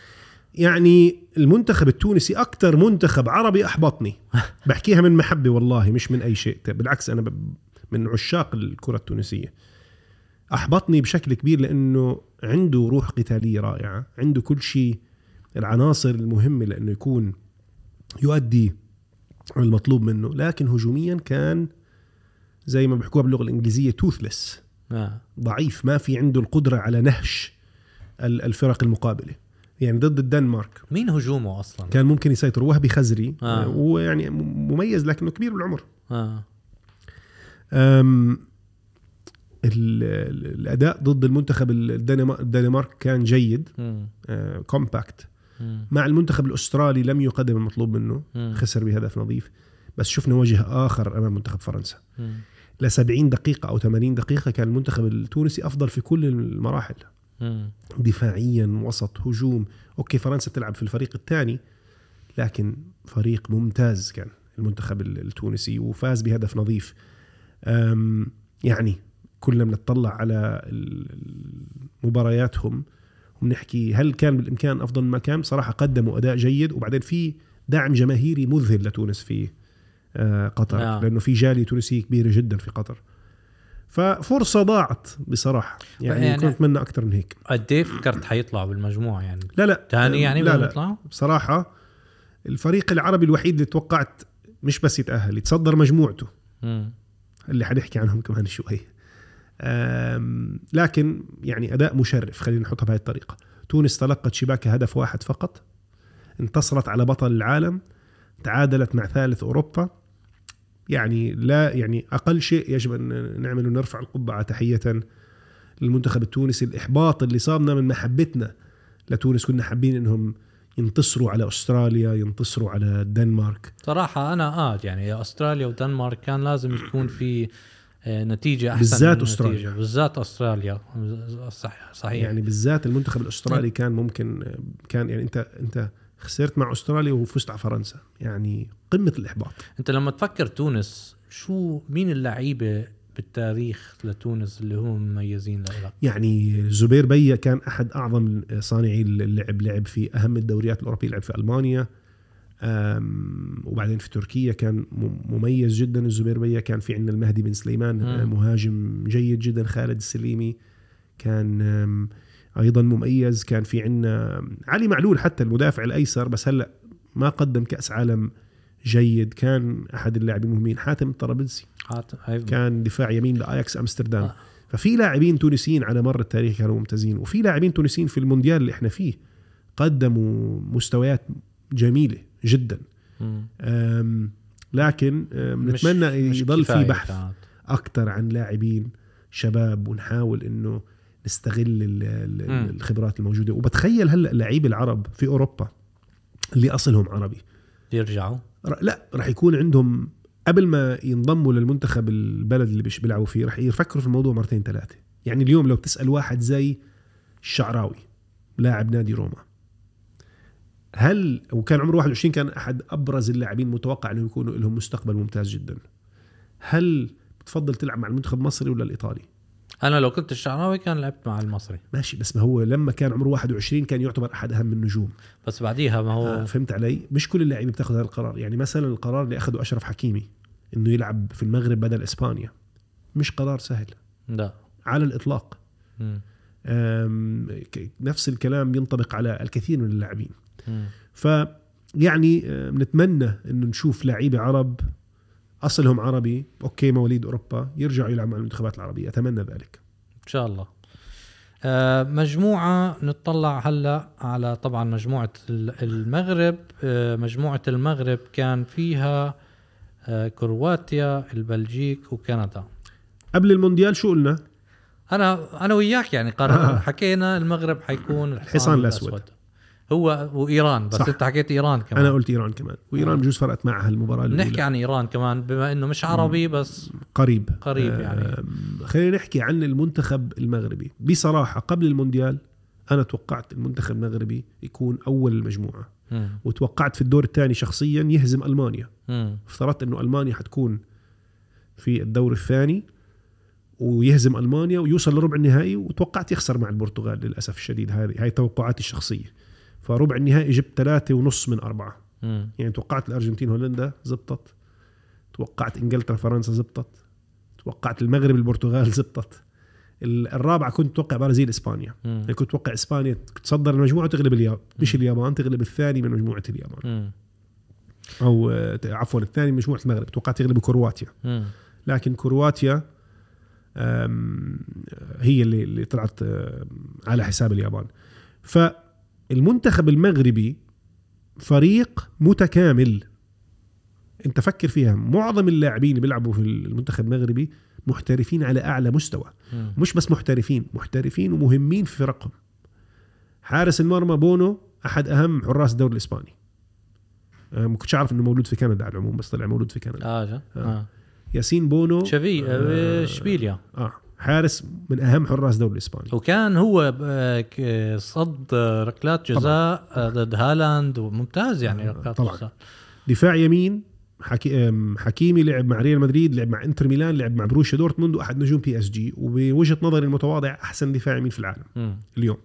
Speaker 1: يعني المنتخب التونسي أكثر منتخب عربي أحبطني. بحكيها من محبه والله مش من أي شيء. بالعكس أنا من عشاق الكرة التونسية. أحبطني بشكل كبير لأنه عنده روح قتالية رائعة عنده كل شيء العناصر المهمة لأنه يكون يؤدي المطلوب منه. لكن هجوميا كان زي ما بيحكوها باللغة الإنجليزية توثلس
Speaker 2: آه.
Speaker 1: ضعيف ما في عنده القدرة على نهش ال- الفرق المقابلة. يعني ضد الدنمارك
Speaker 2: مين هجومه أصلا
Speaker 1: كان ممكن يسيطر وهبي خزري
Speaker 2: آه.
Speaker 1: آه. ويعني م- مميز لكنه كبير بالعمر
Speaker 2: آه.
Speaker 1: أم ال- ال- الأداء ضد المنتخب الدنما- الدنمارك كان جيد. آه، compact
Speaker 2: مم.
Speaker 1: مع المنتخب الأسترالي لم يقدم المطلوب منه
Speaker 2: مم.
Speaker 1: خسر بهدف نظيف بس شفنا وجه آخر أمام منتخب فرنسا. ل 70 دقيقة أو 80 دقيقة كان المنتخب التونسي أفضل في كل المراحل. دفاعيا وسط هجوم. okay فرنسا بتلعب في الفريق الثاني لكن فريق ممتاز كان المنتخب ال- التونسي وفاز بهدف نظيف. يعني كلنا بنطلع على مبارياتهم وبنحكي هل كان بالإمكان أفضل ما كان؟ صراحة قدموا أداء جيد وبعدين في دعم جماهيري مذهل لتونس في آه، قطر
Speaker 2: آه.
Speaker 1: لأنه في جالية تونسية كبيرة جدا في قطر. ففرصة ضاعت بصراحة. يعني,
Speaker 2: يعني-
Speaker 1: كنت أتمنى أكثر من هيك.
Speaker 2: قد إيه فكرت حيطلعوا بالمجموعه يعني؟
Speaker 1: لا لا.
Speaker 2: تاني يعني
Speaker 1: لا لا. بصراحة الفريق العربي الوحيد اللي توقعت مش بس يتأهل يتصدر مجموعته.
Speaker 2: مم.
Speaker 1: اللي حنحكي عنهم كمان شوي. لكن يعني أداء مشرف خلينا نحطها بهذه الطريقة. تونس تلقت شباك هدف واحد فقط انتصرت على بطل العالم تعادلت مع ثالث أوروبا. يعني لا يعني أقل شيء يجب أن نعمله نرفع القبعة تحية للمنتخب التونسي. الإحباط اللي صابنا من محبتنا لتونس كنا حابين أنهم ينتصروا على أستراليا ينتصروا على الدنمارك.
Speaker 2: صراحة أنا آه يعني أستراليا ودنمارك كان لازم يكون في آه، نتيجة أحسن
Speaker 1: بالذات.
Speaker 2: نتيجة. بالذات أستراليا. صح صحيح.
Speaker 1: يعني بالذات المنتخب الأسترالي كان ممكن كان يعني أنت أنت خسرت مع أستراليا وفزت على فرنسا. يعني قمة الإحباط.
Speaker 2: أنت لما تفكر تونس شو مين اللعيبة بالتاريخ لتونس اللي هم مميزين لها
Speaker 1: يعني زبير بيا كان أحد أعظم صانعي اللعب لعب في أهم الدوريات الأوروبية لعب في ألمانيا وبعدين في تركيا كان مميز جدا. الزبير بيا كان في عندنا المهدي بن سليمان
Speaker 2: مم.
Speaker 1: مهاجم جيد جدا. خالد السليمي كان أيضا مميز. كان في عندنا علي معلول حتى المدافع الأيسر بس هلأ ما قدم كأس عالم جيد. كان أحد اللاعبين المهمين. حاتم الطرابلسي.
Speaker 2: حاتم هاي
Speaker 1: كان دفاع يمين لأياكس أمستردام.
Speaker 2: آه.
Speaker 1: ففي لاعبين تونسيين على مر التاريخ كانوا ممتازين. وفي لاعبين تونسيين في المونديال اللي إحنا فيه قدموا مستويات جميلة جدا. لكن أم،
Speaker 2: مش-
Speaker 1: نتمنى
Speaker 2: مش
Speaker 1: يضل في بحث. أكثر عن لاعبين شباب ونحاول إنه
Speaker 2: مم.
Speaker 1: الخبرات الموجودة. وبتخيل هلأ لعيب العرب في أوروبا اللي أصلهم عربي.
Speaker 2: يرجعوا.
Speaker 1: لا راح يكون عندهم قبل ما ينضموا للمنتخب البلد اللي بيش بيلعبوا فيه راح يفكروا في الموضوع مرتين ثلاثة يعني اليوم لو تسال واحد زي الشعراوي لاعب نادي روما هل وكان عمره 21 كان أحد أبرز اللاعبين متوقع إنه يكونوا لهم مستقبل ممتاز جدا. هل بتفضل تلعب مع المنتخب المصري ولا الإيطالي؟
Speaker 2: أنا لو كنت الشعراوي كان لعبت مع المصري.
Speaker 1: ماشي بس ما هو لما كان عمره 21 كان يعتبر أحد أهم النجوم.
Speaker 2: بس بعديها ما هو
Speaker 1: آه فهمت علي؟ مش كل اللاعبين بتاخذ هذا القرار. يعني مثلا القرار اللي أخذه أشرف حكيمي إنه يلعب في المغرب بدل إسبانيا مش قرار سهل.
Speaker 2: لا.
Speaker 1: على الإطلاق. نفس الكلام ينطبق على الكثير من اللاعبين.
Speaker 2: مم.
Speaker 1: فيعني آم، نتمنى إنه نشوف لعيبة عرب أصلهم عربي. أوكي مواليد أوروبا. يرجعوا يلعبوا مع المنتخبات العربية. أتمنى ذلك.
Speaker 2: إن شاء الله. آه، مجموعة نطلع هلا على طبعا مجموعة ال- المغرب. آه، مجموعة المغرب كان فيها آه، كرواتيا البلجيك وكندا.
Speaker 1: قبل المونديال شو قلنا؟
Speaker 2: أنا أنا وياك يعني قرر
Speaker 1: آه.
Speaker 2: حكينا المغرب حيكون الحصان
Speaker 1: الحصان الأسود.
Speaker 2: هو وإيران بس
Speaker 1: صح.
Speaker 2: أنت حكيت إيران كمان
Speaker 1: أنا قلت إيران كمان
Speaker 2: وإيران.
Speaker 1: بجوز فرقت معها المباراة
Speaker 2: نحكي
Speaker 1: الاولى
Speaker 2: عن إيران كمان بما إنه مش عربي بس
Speaker 1: قريب
Speaker 2: قريب يعني.
Speaker 1: خلينا نحكي عن المنتخب المغربي بصراحة قبل المونديال أنا توقعت المنتخب المغربي يكون أول
Speaker 2: المجموعة.
Speaker 1: وتوقعت في الدور الثاني شخصيا يهزم
Speaker 2: ألمانيا.
Speaker 1: افترضت إنه ألمانيا حتكون في الدور الثاني ويهزم ألمانيا ويوصل لربع النهائي وتوقعت يخسر مع البرتغال للأسف الشديد هذه هاي توقعاتي الشخصية فربع النهائي جبت ثلاثة ونص من أربعة.
Speaker 2: مم.
Speaker 1: يعني توقعت الأرجنتين هولندا زبطت. توقعت إنجلترا فرنسا زبطت. توقعت المغرب البرتغال زبطت. ال- الرابعة كنت أتوقع برازيل إسبانيا.
Speaker 2: مم.
Speaker 1: يعني كنت أتوقع إسبانيا تصدر المجموعة وتغلب اليابان مش اليابان تغلب الثاني من مجموعة اليابان. أو آه، عفوا الثاني من مجموعة المغرب. توقعت يغلب كرواتيا. لكن كرواتيا هي اللي اللي طلعت على حساب اليابان. فالمنتخب المغربي فريق متكامل انت فكر فيها معظم اللاعبين اللي بيلعبوا في المنتخب المغربي محترفين على أعلى مستوى
Speaker 2: مم.
Speaker 1: مش بس محترفين محترفين ومهمين في فرقهم حارس المرمى بونو أحد أهم حراس الدوري الإسباني آه، ما كنتش أعرف إنه مولود في كندا على العموم بس طلع مولود في كندا
Speaker 2: آه جا. آه.
Speaker 1: ياسين بونو
Speaker 2: شفي
Speaker 1: آه،
Speaker 2: آه. اشبيليا
Speaker 1: آه حارس من أهم حراس الدوري الاسباني
Speaker 2: وكان هو آه، صد آه، ركلات جزاء آه، ضد هالاند وممتاز يعني ركلات
Speaker 1: طبعاً.
Speaker 2: جزاء.
Speaker 1: دفاع يمين حكي حكيمي لعب مع ريال مدريد لعب مع إنتر ميلان لعب مع بروشيا دورتموند وأحد نجوم PSG. وبوجهة نظري المتواضع أحسن دفاع يمين في العالم
Speaker 2: مم.
Speaker 1: اليوم.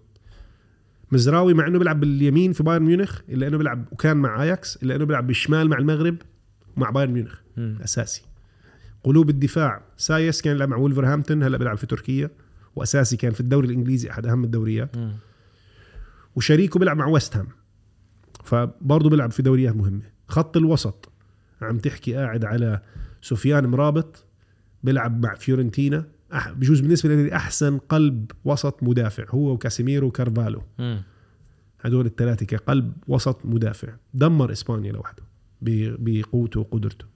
Speaker 1: مزراوي مع إنه بيلعب باليمين في بايرن ميونخ إلا إنه بيلعب وكان مع آياكس إلا إنه بيلعب بالشمال مع المغرب ومع بايرن ميونخ.
Speaker 2: مم.
Speaker 1: أساسي. قلوب الدفاع. سايس كان يلعب مع وولفرهامبتون هلأ بيلعب في تركيا. وأساسي كان في الدوري الإنجليزي أحد أهم الدوريات.
Speaker 2: مم.
Speaker 1: وشريكه بيلعب مع ويست هام. فبرضه بيلعب في دوريات مهمة. خط الوسط. عم تحكي قاعد على سفيان مرابط. بيلعب مع فيورنتينا. بجوز بالنسبة لي أحسن قلب وسط مدافع. هو وكاسيميرو وكارفالو. هدول الثلاثة كقلب وسط مدافع. دمر إسبانيا لوحده. بقوته وقدرته.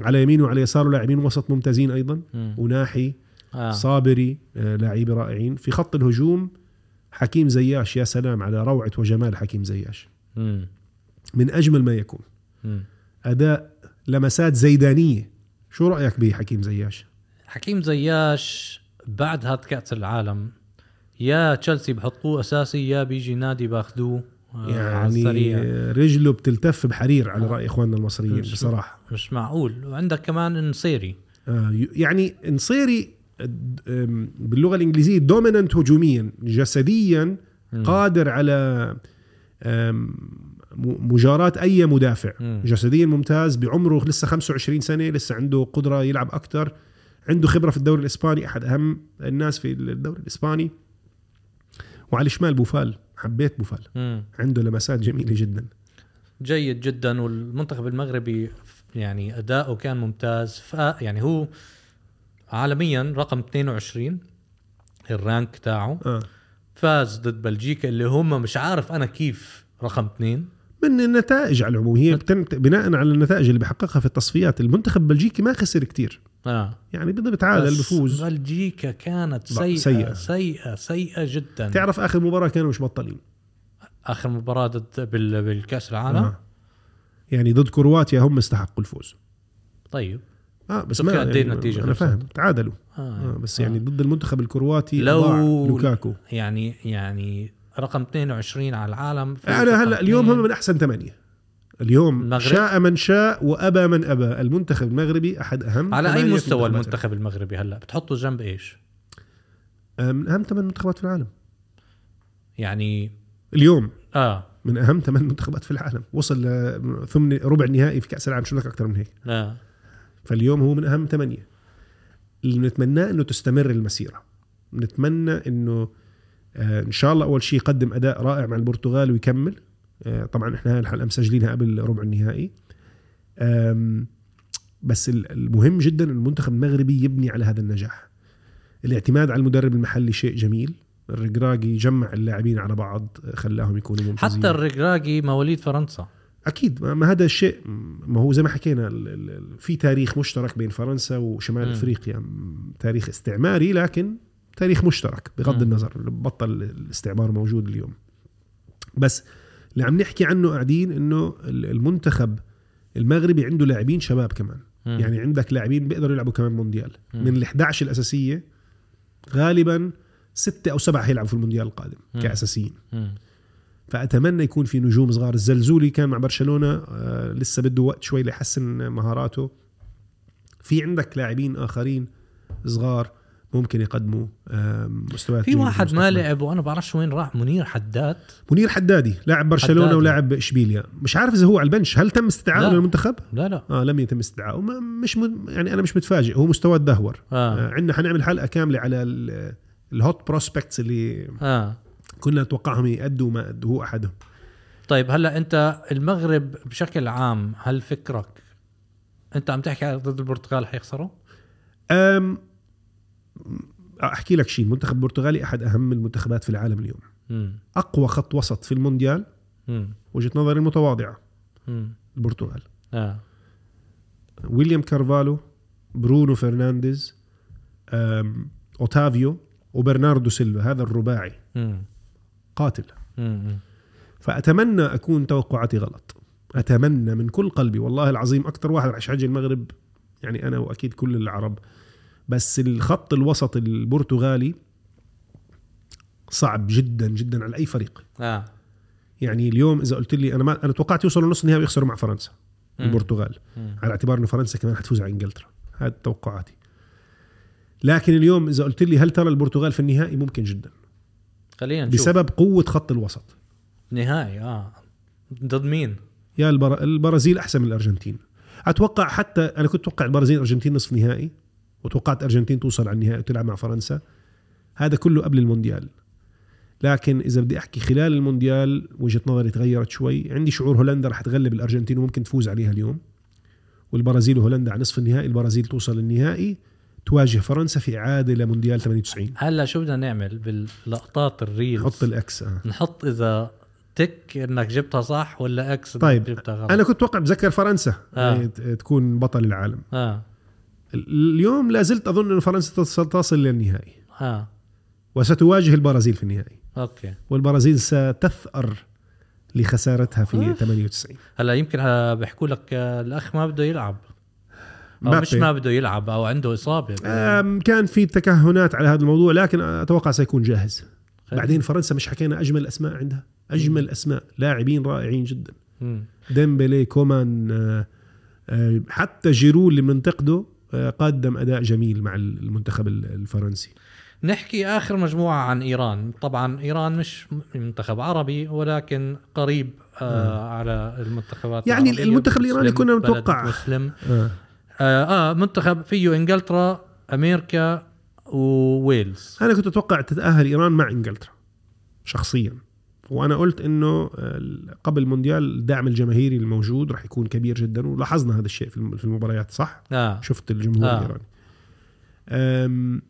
Speaker 1: على يمينه وعلى يساره لاعبين وسط ممتازين أيضا
Speaker 2: مم.
Speaker 1: وناحي
Speaker 2: آه.
Speaker 1: صابري آه، لاعبين رائعين في خط الهجوم حكيم زياش يا سلام على روعة وجمال حكيم زياش
Speaker 2: مم.
Speaker 1: من أجمل ما يكون
Speaker 2: مم.
Speaker 1: أداء لمسات زيدانية شو رأيك بحكيم زياش
Speaker 2: حكيم زياش بعد هاد كأس العالم يا تشيلسي بحطوه أساسي يا بيجي نادي باخذوه
Speaker 1: يعني رجله بتلتف بحرير على رأي إخواننا المصريين
Speaker 2: مش-
Speaker 1: بصراحة.
Speaker 2: مش معقول. وعندك كمان النصيري
Speaker 1: آه، يعني نصيري باللغة الإنجليزية دوميننت هجوميا جسديا. قادر على مجاراة أي مدافع. جسديا ممتاز بعمره لسه 25 سنة لسه عنده قدرة يلعب أكثر عنده خبرة في الدوري الإسباني أحد أهم الناس في الدوري الإسباني. وعلى الشمال بوفال حبيت بوفال.
Speaker 2: مم.
Speaker 1: عنده لمسات جميلة جدا.
Speaker 2: جيد جدا والمنتخب المغربي يعني أداؤه كان ممتاز. ف يعني هو عالميا رقم 22 ال rank تاعه.
Speaker 1: آه.
Speaker 2: فاز ضد بلجيكا اللي هم مش عارف أنا كيف رقم اثنين.
Speaker 1: من النتائج على العموم هي بناء على النتائج اللي بحققها في التصفيات المنتخب البلجيكي ما خسر كتير.
Speaker 2: آه
Speaker 1: يعني بده بتعادل
Speaker 2: بس
Speaker 1: بفوز
Speaker 2: بلجيكا كانت سيئة
Speaker 1: سيئة.
Speaker 2: سيئة سيئة جدا
Speaker 1: تعرف آخر مباراة كانوا مش بطلين
Speaker 2: آخر مباراة ضد بال... بالكأس العالم
Speaker 1: آه. يعني ضد كرواتيا هم استحقوا الفوز
Speaker 2: طيب
Speaker 1: آه بس ما
Speaker 2: قد
Speaker 1: يعني
Speaker 2: النتيجة أنا؟
Speaker 1: فاهم تعادلوا
Speaker 2: آه.
Speaker 1: آه بس
Speaker 2: آه.
Speaker 1: يعني ضد المنتخب الكرواتي
Speaker 2: لو-
Speaker 1: لوكاكو
Speaker 2: يعني يعني رقم 22 على العالم أنا
Speaker 1: هلأ اليوم. هم من أحسن ثمانية اليوم
Speaker 2: المغرب؟
Speaker 1: شاء من شاء وأبى من أبى. المنتخب المغربي أحد أهم
Speaker 2: على
Speaker 1: أي
Speaker 2: مستوى المنتخب المغربي هلأ؟ بتحطه جنب
Speaker 1: إيش؟ من أهم ثمان منتخبات في العالم.
Speaker 2: يعني
Speaker 1: اليوم؟
Speaker 2: آه.
Speaker 1: من أهم ثمان منتخبات في العالم. وصل ثمن ربع النهائي في كأس العالم شو لك أكثر من هيك؟
Speaker 2: آه.
Speaker 1: فاليوم هو من أهم ثمانية. اللي نتمناه إنه تستمر المسيرة. نتمنى إنه آه إن شاء الله أول شيء يقدم أداء رائع مع البرتغال ويكمل. طبعا إحنا الحلقة مسجلينها قبل ربع النهائي. بس ال- المهم جدا المنتخب المغربي يبني على هذا النجاح. الاعتماد على المدرب المحلي شيء جميل. الرقراقي جمع اللاعبين على بعض آه، خلاهم يكونوا ممتازين.
Speaker 2: حتى الركراكي مواليد فرنسا.
Speaker 1: أكيد. ما هذا الشيء ما هو زي ما حكينا في تاريخ مشترك بين فرنسا وشمال
Speaker 2: مم.
Speaker 1: أفريقيا. م- تاريخ استعماري لكن تاريخ مشترك بغض
Speaker 2: مم.
Speaker 1: النظر بطل الاستعمار موجود اليوم. بس اللي عم نحكي عنه قاعدين إنه ال- المنتخب المغربي عنده لاعبين شباب كمان
Speaker 2: مم.
Speaker 1: يعني عندك لاعبين بيقدروا يلعبوا كمان مونديال
Speaker 2: مم.
Speaker 1: من ال 11 الأساسية غالبا ستة أو سبعة هيلعبوا في المونديال القادم
Speaker 2: مم.
Speaker 1: كأساسيين
Speaker 2: مم.
Speaker 1: فأتمنى يكون في نجوم صغار الزلزولي كان مع برشلونة آه لسه بده وقت شوي ليحسن مهاراته في عندك لاعبين آخرين صغار ممكن يقدموا آه مستويات
Speaker 2: في واحد ما. لعب وأنا بعرفش وين راح منير حداد.
Speaker 1: منير حدادي لاعب
Speaker 2: برشلونة.
Speaker 1: ولاعب إشبيليا. مش عارف إذا هو على البنش. هل تم استدعائه. للمنتخب؟
Speaker 2: لا لا.
Speaker 1: آه لم يتم استدعائه ما- مش م... يعني أنا مش متفاجئ. هو مستواه تدهور.
Speaker 2: آه.
Speaker 1: آه عندنا حنعمل حلقة كاملة على ال- ال hot prospects اللي
Speaker 2: آه.
Speaker 1: كنا نتوقعهم يأدوا وما أدوا. هو أحدهم.
Speaker 2: طيب هلأ أنت المغرب بشكل عام هل فكرك أنت عم تحكي ضد البرتغال حيخسروا؟
Speaker 1: أحكي لك شيء المنتخب البرتغالي أحد أهم المنتخبات في العالم اليوم.
Speaker 2: امم
Speaker 1: أقوى خط وسط في المونديال وجهة نظري
Speaker 2: المتواضعة
Speaker 1: البرتغال.
Speaker 2: آه.
Speaker 1: ويليام كارفالو برونو فرنانديز أوتافيو وبرناردو سيلفا هذا الرباعي.
Speaker 2: امم
Speaker 1: قاتل.
Speaker 2: امم
Speaker 1: فأتمنى أكون توقعاتي غلط. أتمنى من كل قلبي والله العظيم أكثر واحد رح يشجع المغرب يعني أنا وأكيد كل العرب بس الخط الوسط البرتغالي صعب جدا جدا على أي فريق.
Speaker 2: آه.
Speaker 1: يعني اليوم إذا قلت لي أنا ما أنا توقعت يوصلوا نص النهائي ويخسروا مع فرنسا
Speaker 2: مم.
Speaker 1: البرتغال.
Speaker 2: مم.
Speaker 1: على اعتبار إنه فرنسا كمان حتفوز على إنجلترا. هذه توقعاتي. لكن اليوم إذا قلت لي هل ترى البرتغال في النهائي؟ ممكن جدا.
Speaker 2: خلينا نشوف.
Speaker 1: بسبب قوة خط الوسط.
Speaker 2: نهائي آه. ضد مين؟
Speaker 1: يا البر... البرازيل أحسن من الأرجنتين. أتوقع حتى أنا كنت أتوقع البرازيل الأرجنتين نصف نهائي. وتوقعت الارجنتين توصل على النهائي وتلعب مع فرنسا. هذا كله قبل المونديال. لكن إذا بدي أحكي خلال المونديال وجهة نظري تغيرت شوي. عندي شعور هولندا رح تغلب الأرجنتين وممكن تفوز عليها اليوم. والبرازيل وهولندا على نصف النهائي البرازيل توصل النهائي. تواجه فرنسا في إعادة لمونديال 98
Speaker 2: هلا شو بدنا نعمل؟ باللقطات ال reels.
Speaker 1: حط ال X آه.
Speaker 2: نحط إذا tick إنك جبتها صح ولا X
Speaker 1: طيب،
Speaker 2: جبتها غلط.
Speaker 1: أنا كنت أتوقع بذكر فرنسا.
Speaker 2: آه.
Speaker 1: آه. تكون بطل العالم.
Speaker 2: آه.
Speaker 1: اليوم لا زلت أظن انه فرنسا تصل تصل للنهائي
Speaker 2: آه
Speaker 1: وستواجه البرازيل في النهائي.
Speaker 2: okay.
Speaker 1: والبرازيل ستثأر لخسارتها في
Speaker 2: أوف.
Speaker 1: 98
Speaker 2: هلا يمكن بيحكوا لك آه، الأخ ما بده يلعب. أو مش. ما بده يلعب أو عنده إصابة.
Speaker 1: أم، كان في تكهنات على هذا الموضوع لكن أتوقع سيكون جاهز.
Speaker 2: خير.
Speaker 1: بعدين فرنسا مش حكينا أجمل أسماء عندها. أجمل أسماء لاعبين رائعين جدا. ديمبلي كومان آه، آه، حتى جيرو اللي بننتقده قدم أداء جميل مع المنتخب الفرنسي
Speaker 2: نحكي آخر مجموعة عن إيران طبعا إيران مش منتخب عربي ولكن قريب آه على المنتخبات
Speaker 1: يعني
Speaker 2: العربية.
Speaker 1: المنتخب الإيراني
Speaker 2: مسلم،
Speaker 1: كنا
Speaker 2: بلد
Speaker 1: نتوقع.
Speaker 2: مسلم
Speaker 1: آه.
Speaker 2: آه, آه منتخب فيه إنجلترا أمريكا وويلز
Speaker 1: أنا كنت أتوقع تتأهل إيران مع إنجلترا شخصيا وأنا قلت إنه آه، قبل المونديال الدعم الجماهيري الموجود راح يكون كبير جدا ولاحظنا هذا الشيء في الم- في المباريات صح
Speaker 2: آه
Speaker 1: شفت الجمهور
Speaker 2: آه.
Speaker 1: آه. الايراني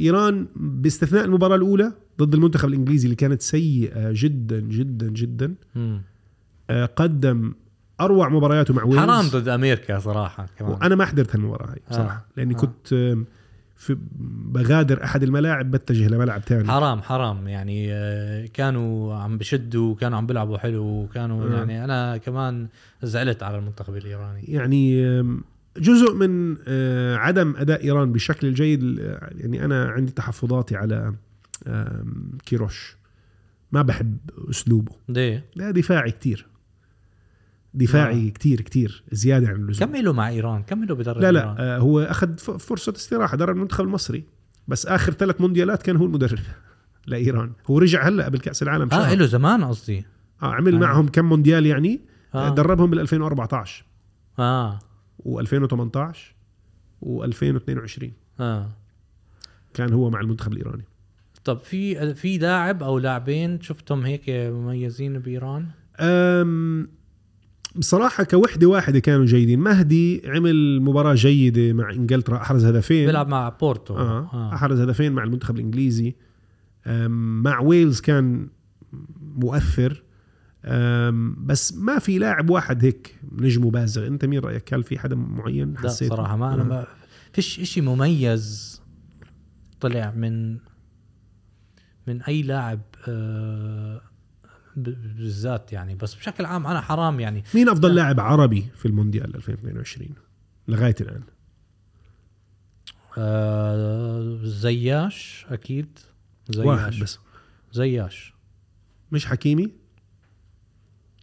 Speaker 1: إيران باستثناء المباراة الأولى ضد المنتخب الإنجليزي اللي كانت سيئة جدا جدا جدا. آه، قدم أروع مبارياته مع ويلز
Speaker 2: حرام ضد أمريكا صراحة كمان
Speaker 1: وأنا ما حضرت هالمباراة هاي بصراحة
Speaker 2: آه.
Speaker 1: لأني
Speaker 2: آه.
Speaker 1: كنت في بغادر أحد الملاعب بتجه لملعب ثاني.
Speaker 2: حرام حرام. يعني آه، كانوا عم بشدوا وكانوا عم بيلعبوا حلو وكانوا
Speaker 1: آه.
Speaker 2: يعني أنا كمان زعلت على المنتخب الإيراني.
Speaker 1: يعني جزء من آه، عدم أداء إيران بالشكل الجيد آه، يعني أنا عندي تحفظاتي على كيروش. ما بحب أسلوبه.
Speaker 2: ليه؟
Speaker 1: لا دفاعي كتير. دفاعي كتير كتير زيادة عن اللزوم.
Speaker 2: كملوا مع إيران؟ كملوا بدرب
Speaker 1: لا
Speaker 2: إيران.
Speaker 1: لا آه، هو أخذ فرصة استراحة درب المنتخب المصري بس آخر ثلاث مونديالات كان هو المدرب لإيران. هو رجع هلأ قبل كأس العالم
Speaker 2: آه
Speaker 1: شهر.
Speaker 2: له زمان قصدي.
Speaker 1: آه عمل
Speaker 2: آه.
Speaker 1: معهم كم مونديال يعني؟
Speaker 2: آه.
Speaker 1: آه. دربهم بال 2014
Speaker 2: آه.
Speaker 1: و2018 و2022
Speaker 2: آه.
Speaker 1: كان هو مع المنتخب الإيراني.
Speaker 2: طب في في لاعب أو لاعبين شفتهم هيك مميزين بإيران؟
Speaker 1: أم بصراحة كوحدة واحدة كانوا جيدين. مهدي عمل مباراة جيدة مع إنجلترا أحرز هدفين.
Speaker 2: بيلعب مع بورتو.
Speaker 1: آه.
Speaker 2: آه.
Speaker 1: أحرز هدفين مع المنتخب الإنجليزي. مع ويلز كان مؤثر. بس ما في لاعب واحد هيك نجمه بازغ. أنت مين رأيك؟ هل في حدا معين
Speaker 2: لا
Speaker 1: حسيت
Speaker 2: صراحة ما أنا ما فيش إشي مميز طلع من من أي لاعب آه بالذات يعني بس بشكل عام أنا حرام يعني.
Speaker 1: مين أفضل لاعب عربي في المونديال 2022 لغاية الآن.
Speaker 2: آه زياش أكيد. زياش.
Speaker 1: واحد بس.
Speaker 2: زياش.
Speaker 1: مش حكيمي؟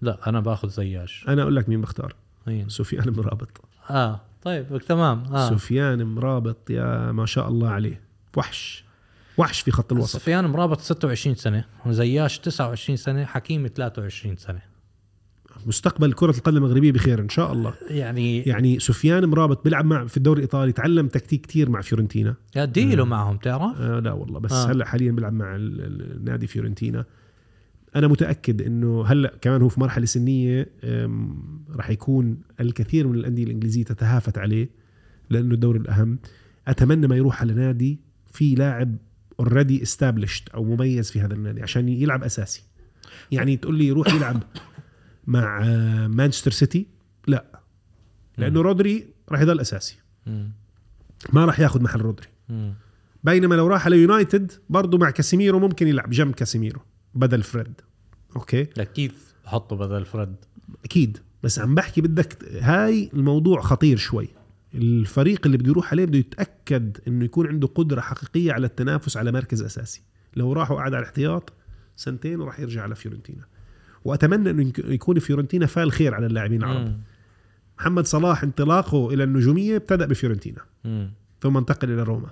Speaker 2: لا أنا باخذ زياش.
Speaker 1: أنا أقول لك مين بختار.
Speaker 2: مين؟
Speaker 1: سفيان مرابط.
Speaker 2: آه طيب تمام. آه.
Speaker 1: سفيان مرابط يا ما شاء الله عليه. وحش. وحش في خط الوسط.
Speaker 2: سفيان مرابط 26 سنة وزياش 29 سنة حكيمي 23 سنة.
Speaker 1: مستقبل كرة القدم المغربيه بخير إن شاء الله.
Speaker 2: يعني
Speaker 1: يعني سفيان مرابط بيلعب مع في الدوري الإيطالي تعلم تكتيك كتير مع فيورنتينا.
Speaker 2: يا ديلو معهم تعرف؟
Speaker 1: آه لا والله بس
Speaker 2: آه.
Speaker 1: هلأ حاليا بيلعب مع ال- ال- النادي فيورنتينا. أنا متأكد إنه هلأ كمان هو في مرحلة سنية آم، راح يكون الكثير من الأندية الإنجليزية تتهافت عليه لأنه الدوري الأهم. أتمنى ما يروح على نادي في لاعب already established أو مميز في هذا النادي عشان يلعب أساسي. يعني تقول لي يروح يلعب مع مانشستر سيتي؟ لا. لأنه رودري راح يضل أساسي.
Speaker 2: مم.
Speaker 1: ما راح ياخذ محل رودري.
Speaker 2: مم.
Speaker 1: بينما لو راح على يونايتد برضه مع كاسيميرو ممكن يلعب جنب كاسيميرو بدل فريد. okay؟
Speaker 2: أكيد بحطه بدل فريد
Speaker 1: أكيد. بس عم بحكي بدك هاي الموضوع خطير شوي. الفريق اللي بده يروح عليه بده يتأكد إنه يكون عنده قدرة حقيقية على التنافس على مركز أساسي. لو راح وقعد على الاحتياط سنتين وراح يرجع على فيورنتينا. وأتمنى إنه يك- يكون فيورنتينا فال خير على اللاعبين العرب. محمد صلاح انطلاقه إلى النجومية ابتدأ بفيورنتينا. ثم انتقل إلى روما.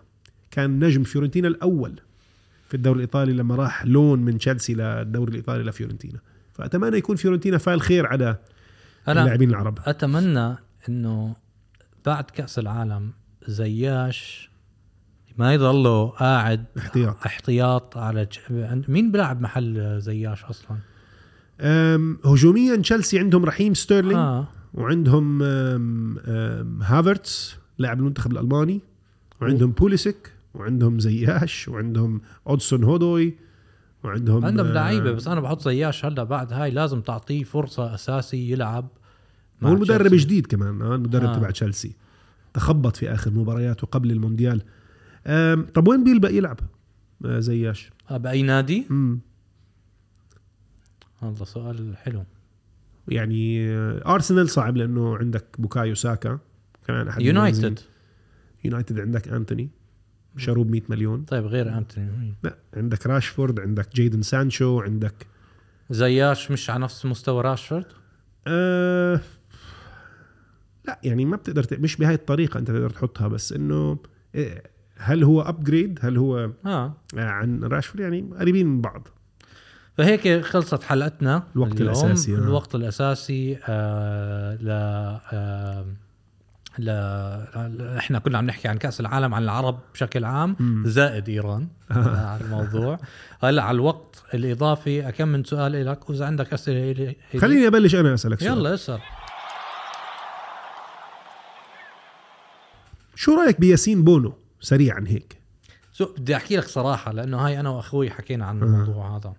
Speaker 1: كان نجم فيورنتينا الأول في الدوري الإيطالي لما راح لون من تشيلسي للدوري الإيطالي لفيورنتينا. فأتمنى يكون فيورنتينا فال خير على اللاعبين العرب.
Speaker 2: أتمنى إنه بعد كأس العالم زياش ما يضله قاعد
Speaker 1: احتياط.
Speaker 2: احتياط على ج... مين بيلعب محل زياش
Speaker 1: أصلا؟ هجوميا تشيلسي عندهم رحيم ستيرلينج
Speaker 2: آه.
Speaker 1: وعندهم أم، أم، هافرتس لاعب المنتخب الألماني وعندهم بوليسيك وعندهم زياش وعندهم هودسون أودوي وعندهم
Speaker 2: عندهم
Speaker 1: آه،
Speaker 2: لعيبه بس أنا بحط زياش هلا بعد هاي لازم تعطيه فرصة اساسي يلعب.
Speaker 1: هو المدرب
Speaker 2: تشيلسي.
Speaker 1: جديد كمان آه المدرب
Speaker 2: آه.
Speaker 1: تبع تشيلسي تخبط في آخر مبارياته قبل المونديال طب وين بيلبق يلعب آه زياش
Speaker 2: آه بأي نادي؟
Speaker 1: مم.
Speaker 2: هذا سؤال حلو
Speaker 1: يعني آه، أرسنال صعب لأنه عندك بوكايو ساكا كمان أحد
Speaker 2: يونايتد.
Speaker 1: يونايتد عندك أنتوني شروب 100 مليون
Speaker 2: طيب غير أنتوني؟
Speaker 1: لا عندك راشفورد عندك جيدن سانشو عندك
Speaker 2: زياش مش على نفس مستوى راشفورد
Speaker 1: آه لا يعني ما بتقدر ت- مش بهاي الطريقة انت تقدر تحطها بس انه إيه، هل هو ابجريد هل هو
Speaker 2: آه.
Speaker 1: عن راشفورد يعني قريبين من بعض.
Speaker 2: فهيك خلصت حلقتنا
Speaker 1: الوقت
Speaker 2: اليوم.
Speaker 1: الأساسي، آه.
Speaker 2: الوقت الأساسي آه ل آه ل ل- إحنا كنا عم نحكي عن كأس العالم عن العرب بشكل عام.
Speaker 1: مم.
Speaker 2: زائد إيران آه، على الموضوع. هلا على الوقت الإضافي كم من سؤال لك وإذا عندك أسئلة إلي-
Speaker 1: خليني أبلش أنا أسألك سؤال.
Speaker 2: يلا اسأل.
Speaker 1: شو رأيك بياسين بونو؟ سريعا هيك.
Speaker 2: شو بدي أحكي لك صراحة لأنه هاي أنا وأخوي حكينا عن الموضوع هذا.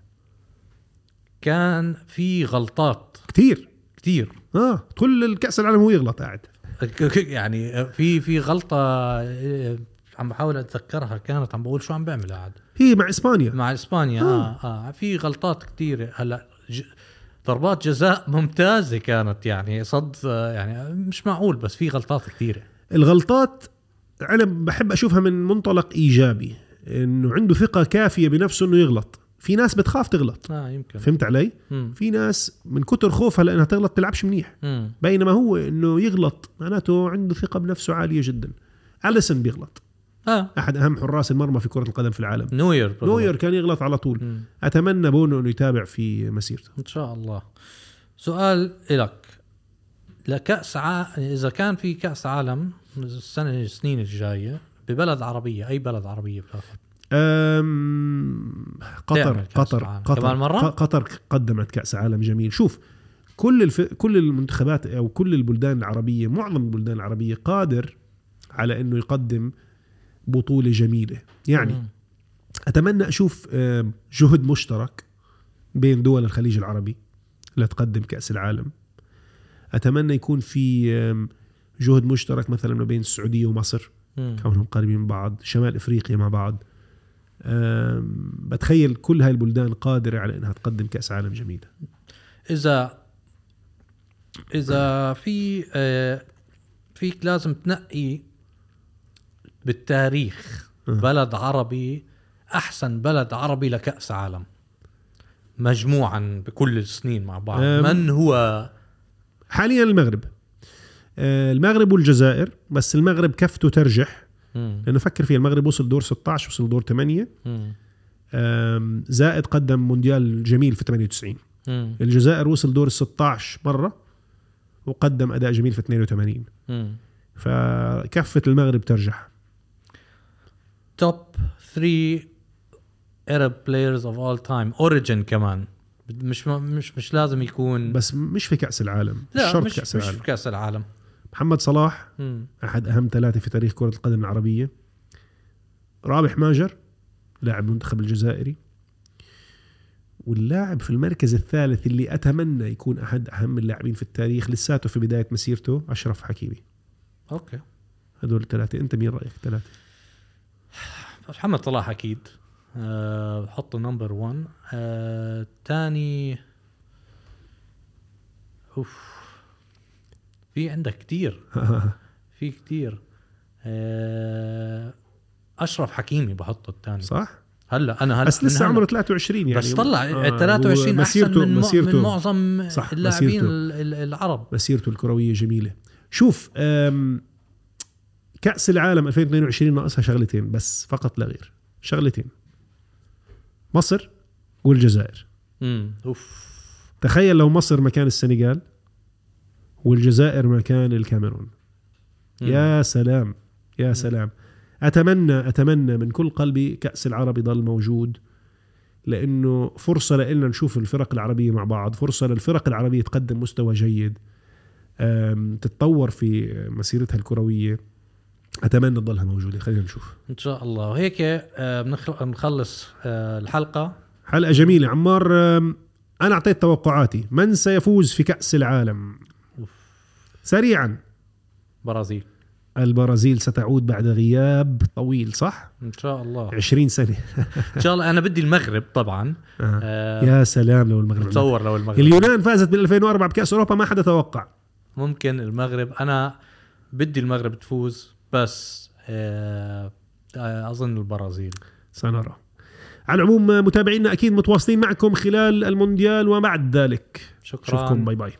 Speaker 2: كان في غلطات.
Speaker 1: كثير
Speaker 2: كتير.
Speaker 1: آه كل الكأس العالم هو يغلط قاعد.
Speaker 2: يعني في في غلطة آه، عم بحاول أتذكرها كانت عم بقول شو عم بعمل قاعد.
Speaker 1: هي مع إسبانيا.
Speaker 2: مع إسبانيا آه. آه في غلطات كثيره هلا ج... ضربات جزاء ممتازة كانت يعني صد آه، يعني مش معقول بس في غلطات كثيره
Speaker 1: الغلطات أنا بحب أشوفها من منطلق إيجابي إنه عنده ثقة كافية بنفسه إنه يغلط. في ناس بتخاف تغلط.
Speaker 2: آه يمكن.
Speaker 1: فهمت علي؟
Speaker 2: مم.
Speaker 1: في ناس من كتر خوفها لأنها تغلط تلعبش منيح.
Speaker 2: مم.
Speaker 1: بينما هو إنه يغلط معناته عنده ثقة بنفسه عالية جدا. أليسون بيغلط.
Speaker 2: آه.
Speaker 1: أحد أهم حراس المرمى في كرة القدم في العالم.
Speaker 2: نوير.
Speaker 1: نوير كان يغلط على طول.
Speaker 2: مم.
Speaker 1: أتمنى بونو إنه يتابع في مسيرته.
Speaker 2: إن شاء الله. سؤال لك لكأس ع... إذا كان في كأس عالم السنة السنين الجاية ببلد عربية أي بلد عربية بتاخذ
Speaker 1: أم قطر قطر
Speaker 2: العالم.
Speaker 1: قطر
Speaker 2: كمان مرة؟
Speaker 1: قطر قدمت كأس عالم جميل شوف كل الف... كل المنتخبات أو كل البلدان العربية معظم البلدان العربية قادر على إنه يقدم بطولة جميلة يعني
Speaker 2: مم.
Speaker 1: أتمنى أشوف جهد مشترك بين دول الخليج العربي لتقدم كأس العالم أتمنى يكون في جهد مشترك مثلا ما بين السعودية ومصر. كونهم قريبين من بعض شمال إفريقيا مع بعض بتخيل كل هاي البلدان قادرة على إنها تقدم كأس عالم جميلة
Speaker 2: إذا إذا في آه، فيك لازم تنقي بالتاريخ
Speaker 1: أه.
Speaker 2: بلد عربي أحسن بلد عربي لكأس عالم مجموعا بكل السنين مع بعض. من هو
Speaker 1: حاليا المغرب أه، المغرب والجزائر بس المغرب كفته ترجح. لأنه فكر فيها المغرب وصل دور 16 وصل دور 8
Speaker 2: مم.
Speaker 1: أم، زائد قدم مونديال جميل في 98
Speaker 2: مم.
Speaker 1: الجزائر وصل دور 16 مرة وقدم أداء جميل في 82
Speaker 2: مم.
Speaker 1: فكفة المغرب ترجح
Speaker 2: توب 3 Arab players of all time اوريجن كمان مش مش مش لازم يكون.
Speaker 1: بس مش في كأس العالم مش
Speaker 2: لا
Speaker 1: شرط
Speaker 2: مش
Speaker 1: كأس
Speaker 2: مش
Speaker 1: العالم
Speaker 2: في كأس العالم.
Speaker 1: محمد صلاح
Speaker 2: مم.
Speaker 1: أحد أهم ثلاثة في تاريخ كرة القدم العربية. رابح ماجر لاعب المنتخب الجزائري. واللاعب في المركز الثالث اللي أتمنى يكون أحد أهم اللاعبين في التاريخ لساته في بداية مسيرته أشرف حكيمي.
Speaker 2: okay.
Speaker 1: هدول الثلاثة أنت مين رأيك ثلاثة
Speaker 2: محمد صلاح أكيد. أه بحطه number 1 أه تاني أوف. في عندك كتير. في كتير. أه أشرف حكيمي بحطه الثاني
Speaker 1: صح؟
Speaker 2: هلا أنا هلا
Speaker 1: بس لسه
Speaker 2: من.
Speaker 1: عمره 23 يعني.
Speaker 2: بس طلع
Speaker 1: آه،
Speaker 2: 23 أحسن
Speaker 1: مسيرته
Speaker 2: من, مع- من
Speaker 1: مسيرته.
Speaker 2: معظم
Speaker 1: صح،
Speaker 2: اللاعبين العرب.
Speaker 1: مسيرته الكروية جميلة. شوف كأس العالم 2022 ناقصها شغلتين بس فقط لا غير. شغلتين. مصر والجزائر.
Speaker 2: امم أوف.
Speaker 1: تخيل لو مصر مكان السنغال والجزائر مكان الكاميرون. يا سلام يا سلام. أتمنى أتمنى من كل قلبي كأس العرب يضل موجود لأنه فرصة لنا نشوف الفرق العربية مع بعض فرصة للفرق العربية تقدم مستوى جيد تتطور في مسيرتها الكروية. أتمنى تضلها موجودة. خلينا نشوف.
Speaker 2: إن شاء الله. وهيك آه، بنخ- بنخلص آه، الحلقة.
Speaker 1: حلقة جميلة. عمار أنا أعطيت توقعاتي. من سيفوز في كأس العالم؟ سريعا.
Speaker 2: برازيل.
Speaker 1: البرازيل ستعود بعد غياب طويل صح؟
Speaker 2: إن شاء الله.
Speaker 1: 20 سنة.
Speaker 2: إن شاء الله. أنا بدي المغرب طبعا.
Speaker 1: آه.
Speaker 2: آه،
Speaker 1: يا سلام لو المغرب.
Speaker 2: بتصور لو المغرب.
Speaker 1: اليونان فازت بال 2004 بكأس أوروبا ما حدا توقع.
Speaker 2: ممكن المغرب. أنا بدي المغرب تفوز. بس آه آه، أظن البرازيل.
Speaker 1: سنرى. على العموم متابعينا أكيد متواصلين معكم خلال المونديال وبعد ذلك
Speaker 2: شكرا.
Speaker 1: اشوفكم bye bye.